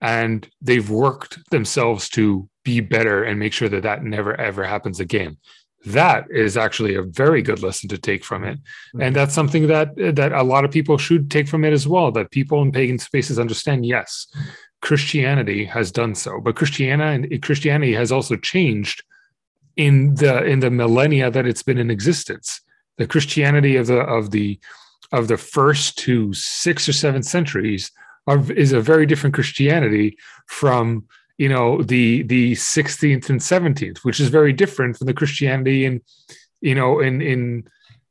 and they've worked themselves to be better and make sure that that never ever happens again that is actually a very good lesson to take from it mm-hmm. and that's something that that a lot of people should take from it as well that people in pagan spaces understand yes christianity has done so but christianity christianity has also changed in the in the millennia that it's been in existence. The christianity of the of the of the first to six or seven centuries are, is a very different christianity from you know the the 16th and 17th which is very different from the christianity in you know in in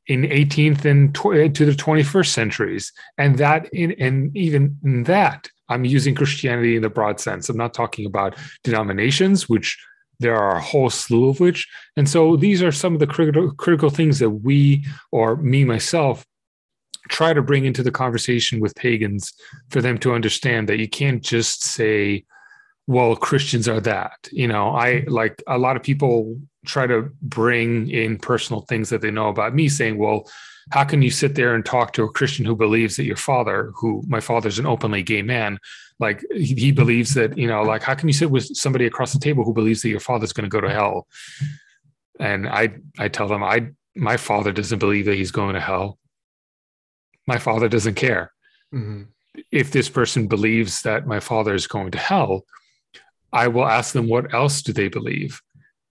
in 18th and tw- eh, to the 21st centuries. And that in and even in that i'm using christianity in the broad sense. I'm not talking about denominations which there are a whole slew of which. And so these are some of the critical critical things that we or me myself try to bring into the conversation with pagans for them to understand that you can't just say well christians are that. You know i like a lot of people try to bring in personal things that they know about me saying well how can you sit there and talk to a christian who believes that your father who my father's an openly gay man like he, he believes that you know like how can you sit with somebody across the table who believes that your father's going to go to hell and i i tell them i my father doesn't believe that he's going to hell my father doesn't care mm-hmm. if this person believes that my father is going to hell I will ask them what else do they believe?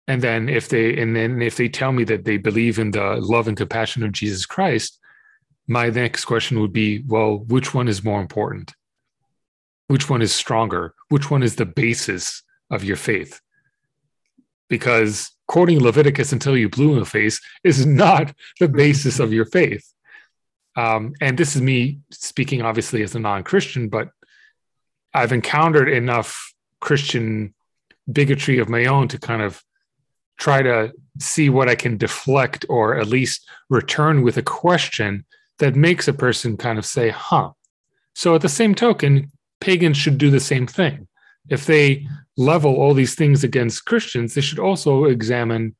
And then if they and then if they tell me that they believe in the love and compassion of Jesus Christ, my next question would be, well, which one is more important? Which one is stronger? Which one is the basis of your faith? Because quoting Leviticus until you blue in the face is not the basis of your faith. Um, and this is me speaking, obviously, as a non Christian, but I've encountered enough Christian bigotry of my own to kind of try to see what I can deflect or at least return with a question that makes a person kind of say, huh. So, at the same token, pagans should do the same thing. If they level all these things against Christians, they should also examine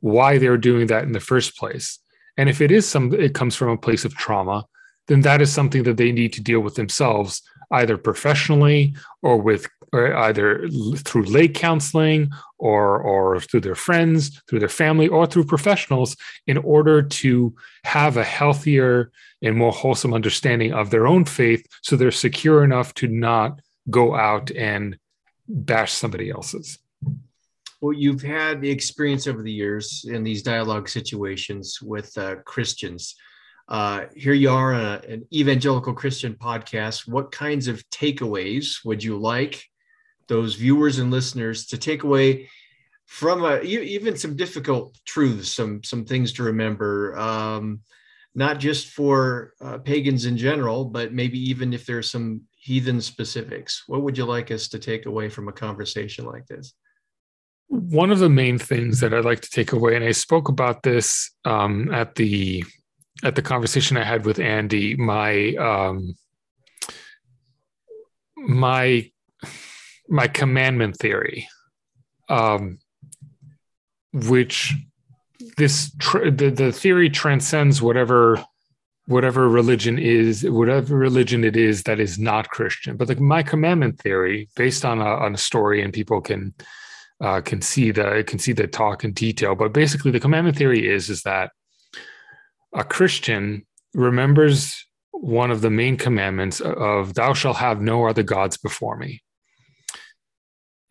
why they're doing that in the first place. And if it is some, it comes from a place of trauma, then that is something that they need to deal with themselves, either professionally or with either through lay counseling or or through their friends, through their family, or through professionals, in order to have a healthier and more wholesome understanding of their own faith, so they're secure enough to not go out and bash somebody else's. Well, you've had the experience over the years in these dialogue situations with uh, Christians. Uh, here you are on a, an evangelical Christian podcast. What kinds of takeaways would you like those viewers and listeners to take away from a, even some difficult truths, some some things to remember, um, not just for uh, pagans in general, but maybe even if there's some heathen specifics. What would you like us to take away from a conversation like this? One of the main things that I'd like to take away, and I spoke about this um, at the at the conversation I had with Andy, my um, my my commandment theory, um, which this tr- the, the theory transcends whatever whatever religion is whatever religion it is that is not christian. But the my commandment theory based on a, on a story and people can uh, can see the can see the talk in detail but basically the commandment theory is is that a christian remembers one of the main commandments of thou shalt have no other gods before me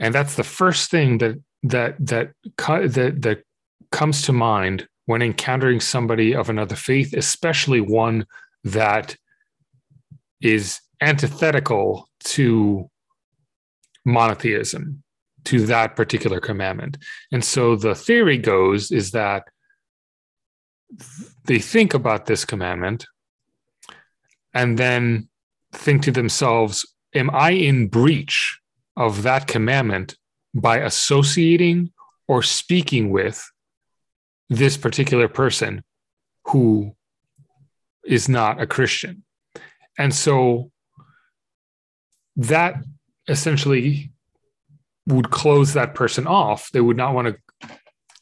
and that's the first thing that that that that that comes to mind when encountering somebody of another faith especially one that is antithetical to monotheism to that particular commandment. And so the theory goes is that they think about this commandment and then think to themselves, Am I in breach of that commandment by associating or speaking with this particular person who is not a Christian? And so that essentially would close that person off. They would not want to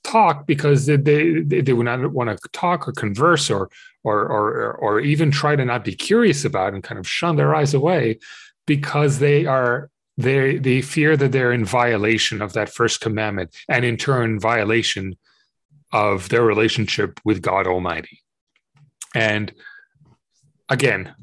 talk because they, they, they would not want to talk or converse or, or, or, or even try to not be curious about and kind of shun their eyes away because they are they they fear that they're in violation of that first commandment and in turn violation of their relationship with God Almighty. And again,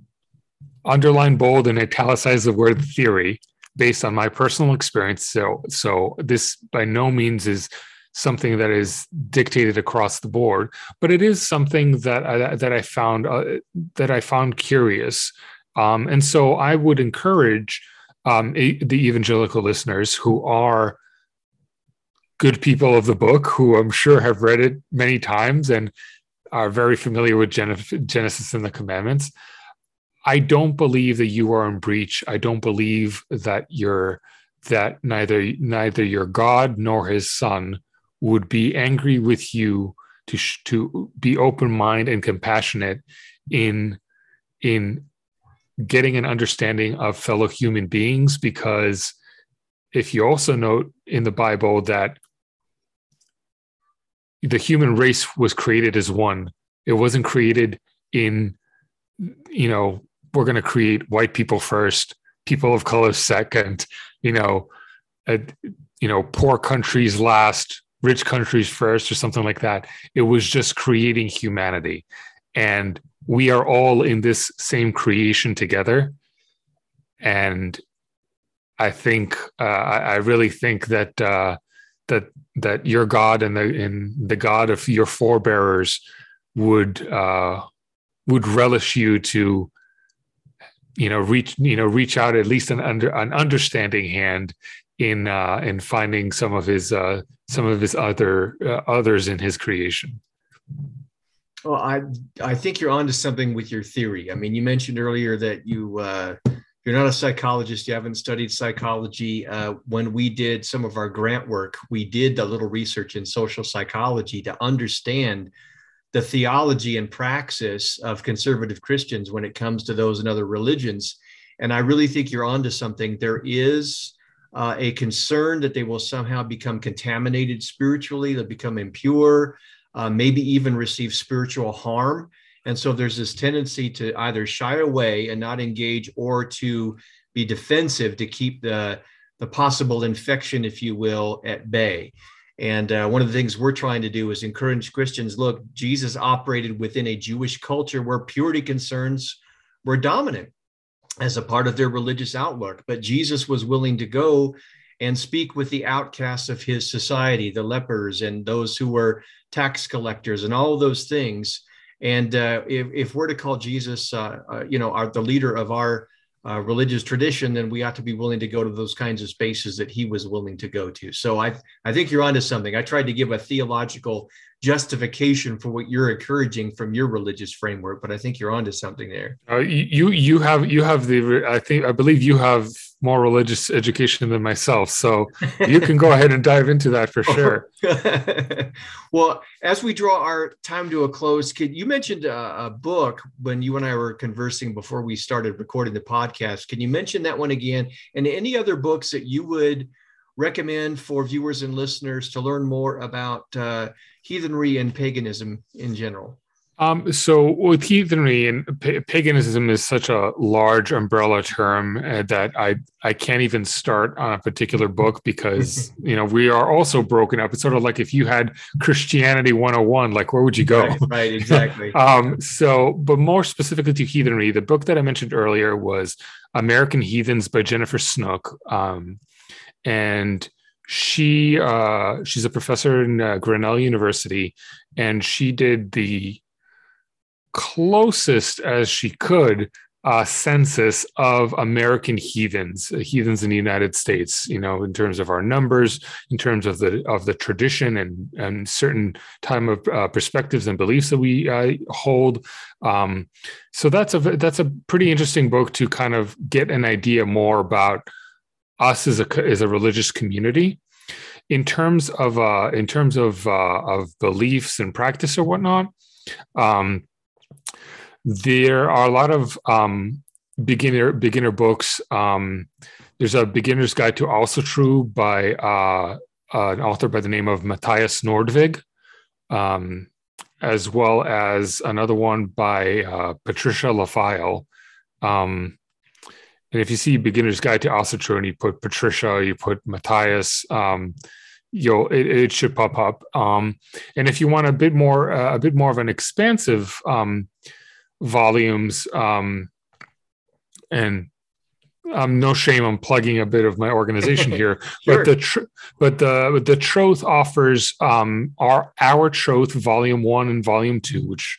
underline bold and italicize the word theory based on my personal experience. So, so this by no means is something that is dictated across the board, but it is something that I, that I found uh, that I found curious, um, and so I would encourage um, the evangelical listeners who are good people of the book, who I'm sure have read it many times and are very familiar with Genesis and the commandments. I don't believe that you are in breach. I don't believe that you're that neither neither your God nor his son would be angry with you to to be open minded and compassionate in in getting an understanding of fellow human beings because if you also note in the bible that the human race was created as one it wasn't created in you know we're going to create white people first, people of color second, you know, uh, you know, poor countries last, rich countries first, or something like that. It was just creating humanity, and we are all in this same creation together. And I think uh, I, really think that uh, that that your God and the and the God of your forebearers would uh, would relish you to you know reach you know reach out at least an under an understanding hand in uh in finding some of his uh some of his other uh, others in his creation well i i think you're onto something with your theory. I mean you mentioned earlier that you uh you're not a psychologist. You haven't studied psychology. Uh, when we did some of our grant work we did a little research in social psychology to understand the theology and praxis of conservative Christians when it comes to those and other religions. And I really think you're onto something. There is uh, a concern that they will somehow become contaminated spiritually, they'll become impure, uh, maybe even receive spiritual harm. And so there's this tendency to either shy away and not engage or to be defensive to keep the, the possible infection, if you will, at bay. And uh, one of the things we're trying to do is encourage Christians look, Jesus operated within a Jewish culture where purity concerns were dominant as a part of their religious outlook. But Jesus was willing to go and speak with the outcasts of his society, the lepers and those who were tax collectors and all those things. And uh, if, if we're to call Jesus, uh, uh you know, our, the leader of our uh, religious tradition, then we ought to be willing to go to those kinds of spaces that he was willing to go to. So I, I think you're onto something. I tried to give a theological justification for what you're encouraging from your religious framework, but I think you're onto something there. Uh, you you have you have the I think I believe you have more religious education than myself, so you can go ahead and dive into that for sure. well, as we draw our time to a close, could you mentioned a, a book when you and I were conversing before we started recording the podcast? Can you mention that one again, and any other books that you would recommend for viewers and listeners to learn more about uh, heathenry and paganism in general? Um, so with heathenry and paganism is such a large umbrella term uh, that I I can't even start on a particular book because you know we are also broken up. It's sort of like if you had Christianity 101, like where would you go? Right, right exactly. um, so, but more specifically to heathenry, the book that I mentioned earlier was American Heathens by Jennifer Snook. Um, and she uh, she's a professor in uh, Grinnell University, and she did the closest as she could uh, census of American heathens, uh, heathens in the United States. You know, in terms of our numbers, in terms of the of the tradition and and certain time of uh, perspectives and beliefs that we uh, hold. Um, so that's a that's a pretty interesting book to kind of get an idea more about us as a as a religious community. In terms of uh, in terms of uh, of beliefs and practice or whatnot. Um, there are a lot of um, beginner beginner books. Um, there's a beginner's guide to Asatru by uh, uh, an author by the name of Mathias Nordvig, um, as well as another one by uh, Patricia Lafayllve. Um, and if you see beginner's guide to and you put Patricia, you put Mathias, um, you'll it, it, should pop up. Um, and if you want a bit more uh, a bit more of an expansive um, volumes um, and um, no shame I'm plugging a bit of my organization here, sure. but the tr- but the the Troth offers um, our our Troth Volume One and Volume Two, which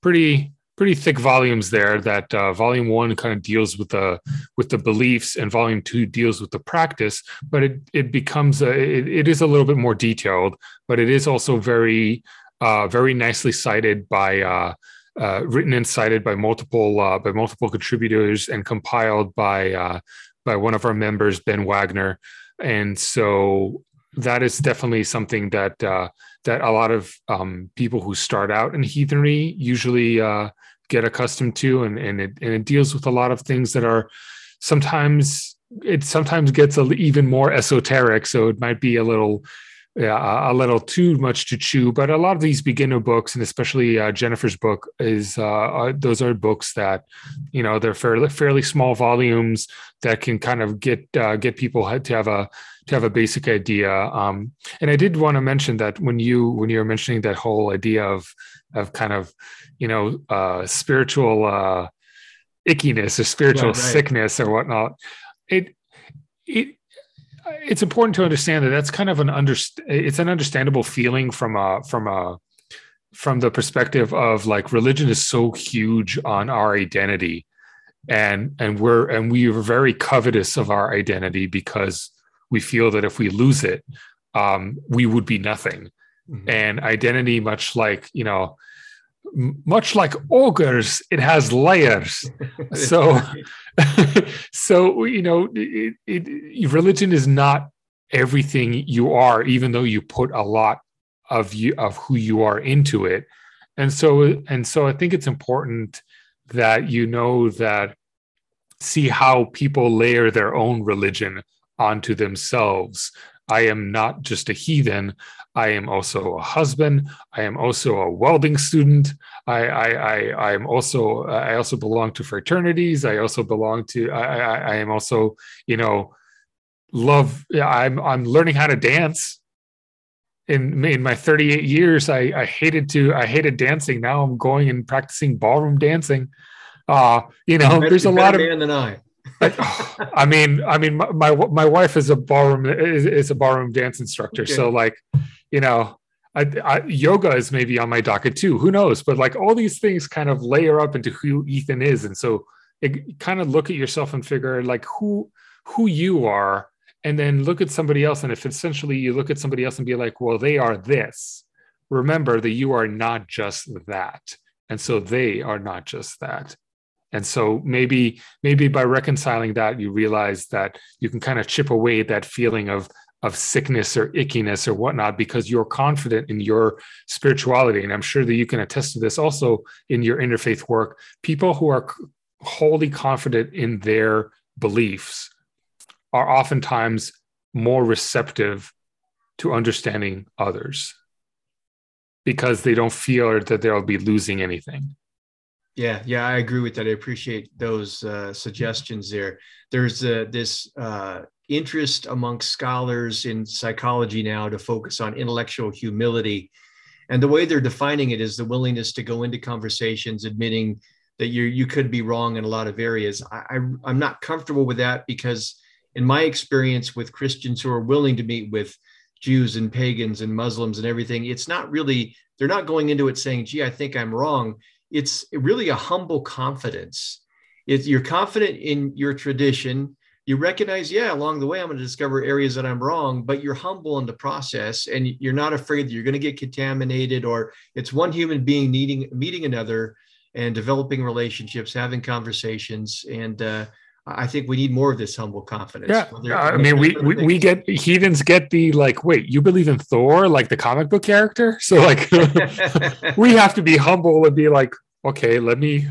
pretty pretty thick volumes there. That uh, Volume One kind of deals with the with the beliefs, and Volume Two deals with the practice. But it it becomes a, it, it is a little bit more detailed, but it is also very uh, very nicely cited by. Uh, uh, written and cited by multiple uh, by multiple contributors and compiled by uh, by one of our members, Ben Waggoner. And so that is definitely something that uh, that a lot of um, people who start out in heathenry usually uh, get accustomed to, and and it and it deals with a lot of things that are sometimes it sometimes gets a, even more esoteric. So it might be a little yeah, a little too much to chew. But a lot of these beginner books, and especially uh, Jennifer's book, is uh, uh, those are books that you know they're fairly fairly small volumes that can kind of get uh, get people to have a to have a basic idea. Um, and I did want to mention that when you when you were mentioning that whole idea of of kind of you know uh, spiritual uh, ickiness or spiritual right, right. sickness or whatnot, it it it's important to understand that that's kind of an under it's an understandable feeling from a from a from the perspective of like religion is so huge on our identity and and we're and we are very covetous of our identity because we feel that if we lose it um, we would be nothing. Mm-hmm. and identity much like you know much like ogres it has layers. So so you know it, it, religion is not everything you are even though you put a lot of you of who you are into it. And so and so i think it's important that you know that see how people layer their own religion onto themselves i am not just a heathen I am also a husband. I am also a welding student. I I I, I am also I also belong to fraternities. I also belong to I, I, I am also you know love. I'm I'm learning how to dance. In in my 38 years, I I hated to I hated dancing. Now I'm going and practicing ballroom dancing. Uh, you know, there's a lot of man than I. I mean, I mean, my, my, my wife is a ballroom is, is a ballroom dance instructor. Okay. So like, you know, I, I, yoga is maybe on my docket too. Who knows? But like all these things kind of layer up into who Ethan is, and so it, kind of look at yourself and figure like who who you are, and then look at somebody else. And if essentially you look at somebody else and be like, well, they are this. Remember that you are not just that, and so they are not just that. And so maybe maybe by reconciling that, you realize that you can kind of chip away that feeling of of sickness or ickiness or whatnot because you're confident in your spirituality. And i'm sure that you can attest to this also in your interfaith work. People who are wholly confident in their beliefs are oftentimes more receptive to understanding others because they don't feel that they'll be losing anything yeah, yeah, I agree with that. I appreciate those uh, suggestions there. There's uh, this uh, interest amongst scholars in psychology now to focus on intellectual humility. And the way they're defining it is the willingness to go into conversations admitting that you you could be wrong in a lot of areas. I, I, I'm not comfortable with that because in my experience with Christians who are willing to meet with Jews and pagans and Muslims and everything, it's not really, they're not going into it saying, gee, I think I'm wrong. It's really a humble confidence. It's you're confident in your tradition you recognize yeah along the way i'm going to discover areas that i'm wrong but you're humble in the process and you're not afraid that you're going to get contaminated or it's one human being needing meeting another and developing relationships having conversations and uh, I think we need more of this humble confidence. Yeah, Whether, I mean, we, we, we get heathens get the like, wait, you believe in Thor, like the comic book character? So like, we have to be humble and be like, okay, let me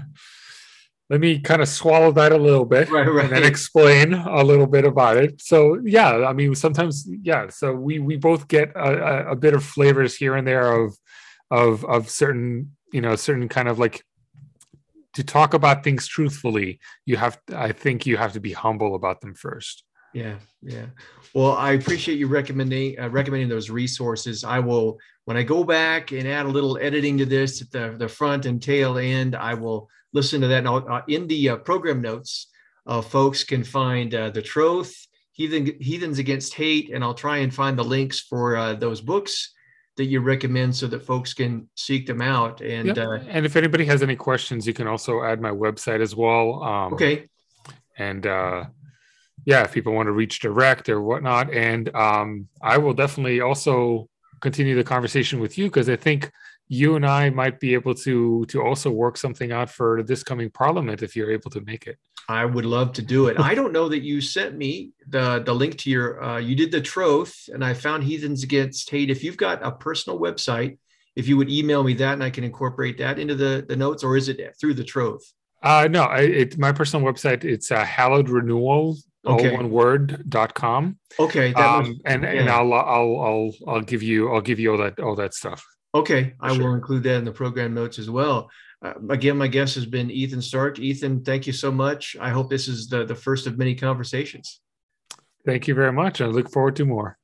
let me kind of swallow that a little bit right, right. and then explain a little bit about it. So yeah, I mean, sometimes yeah. So we we both get a, a bit of flavors here and there of of of certain you know certain kind of like to talk about things truthfully. You have I think you have to be humble about them first. Yeah, yeah. Well, I appreciate you recommending uh, recommending those resources. I will when I go back and add a little editing to this at the the front and tail end. I will listen to that. And uh, in the uh, program notes, uh, folks can find uh, The Troth, Heathen, Heathens Against Hate, and I'll try and find the links for uh, those books that you recommend so that folks can seek them out. And yep. Uh, and if anybody has any questions, you can also add my website as well. Um, okay. And yeah, if people want to reach direct or whatnot, and um, I will definitely also continue the conversation with you because I think you and I might be able to to also work something out for this coming parliament if you're able to make it. I would love to do it. I don't know that you sent me the the link to your uh, you did the troth and I found Heathens Against Hate. If you've got a personal website, if you would email me that and I can incorporate that into the the notes, or is it through the troth? Uh, no, it, my personal website it's uh, hallowed renewal okay. all one word dot com. Okay, um, was, and yeah. and I'll I'll I'll I'll give you I'll give you all that all that stuff. Okay, I sure. will include that in the program notes as well. Uh, again, my guest has been Ethan Stark. Ethan, thank you so much. I hope this is the, the first of many conversations. Thank you very much. I look forward to more.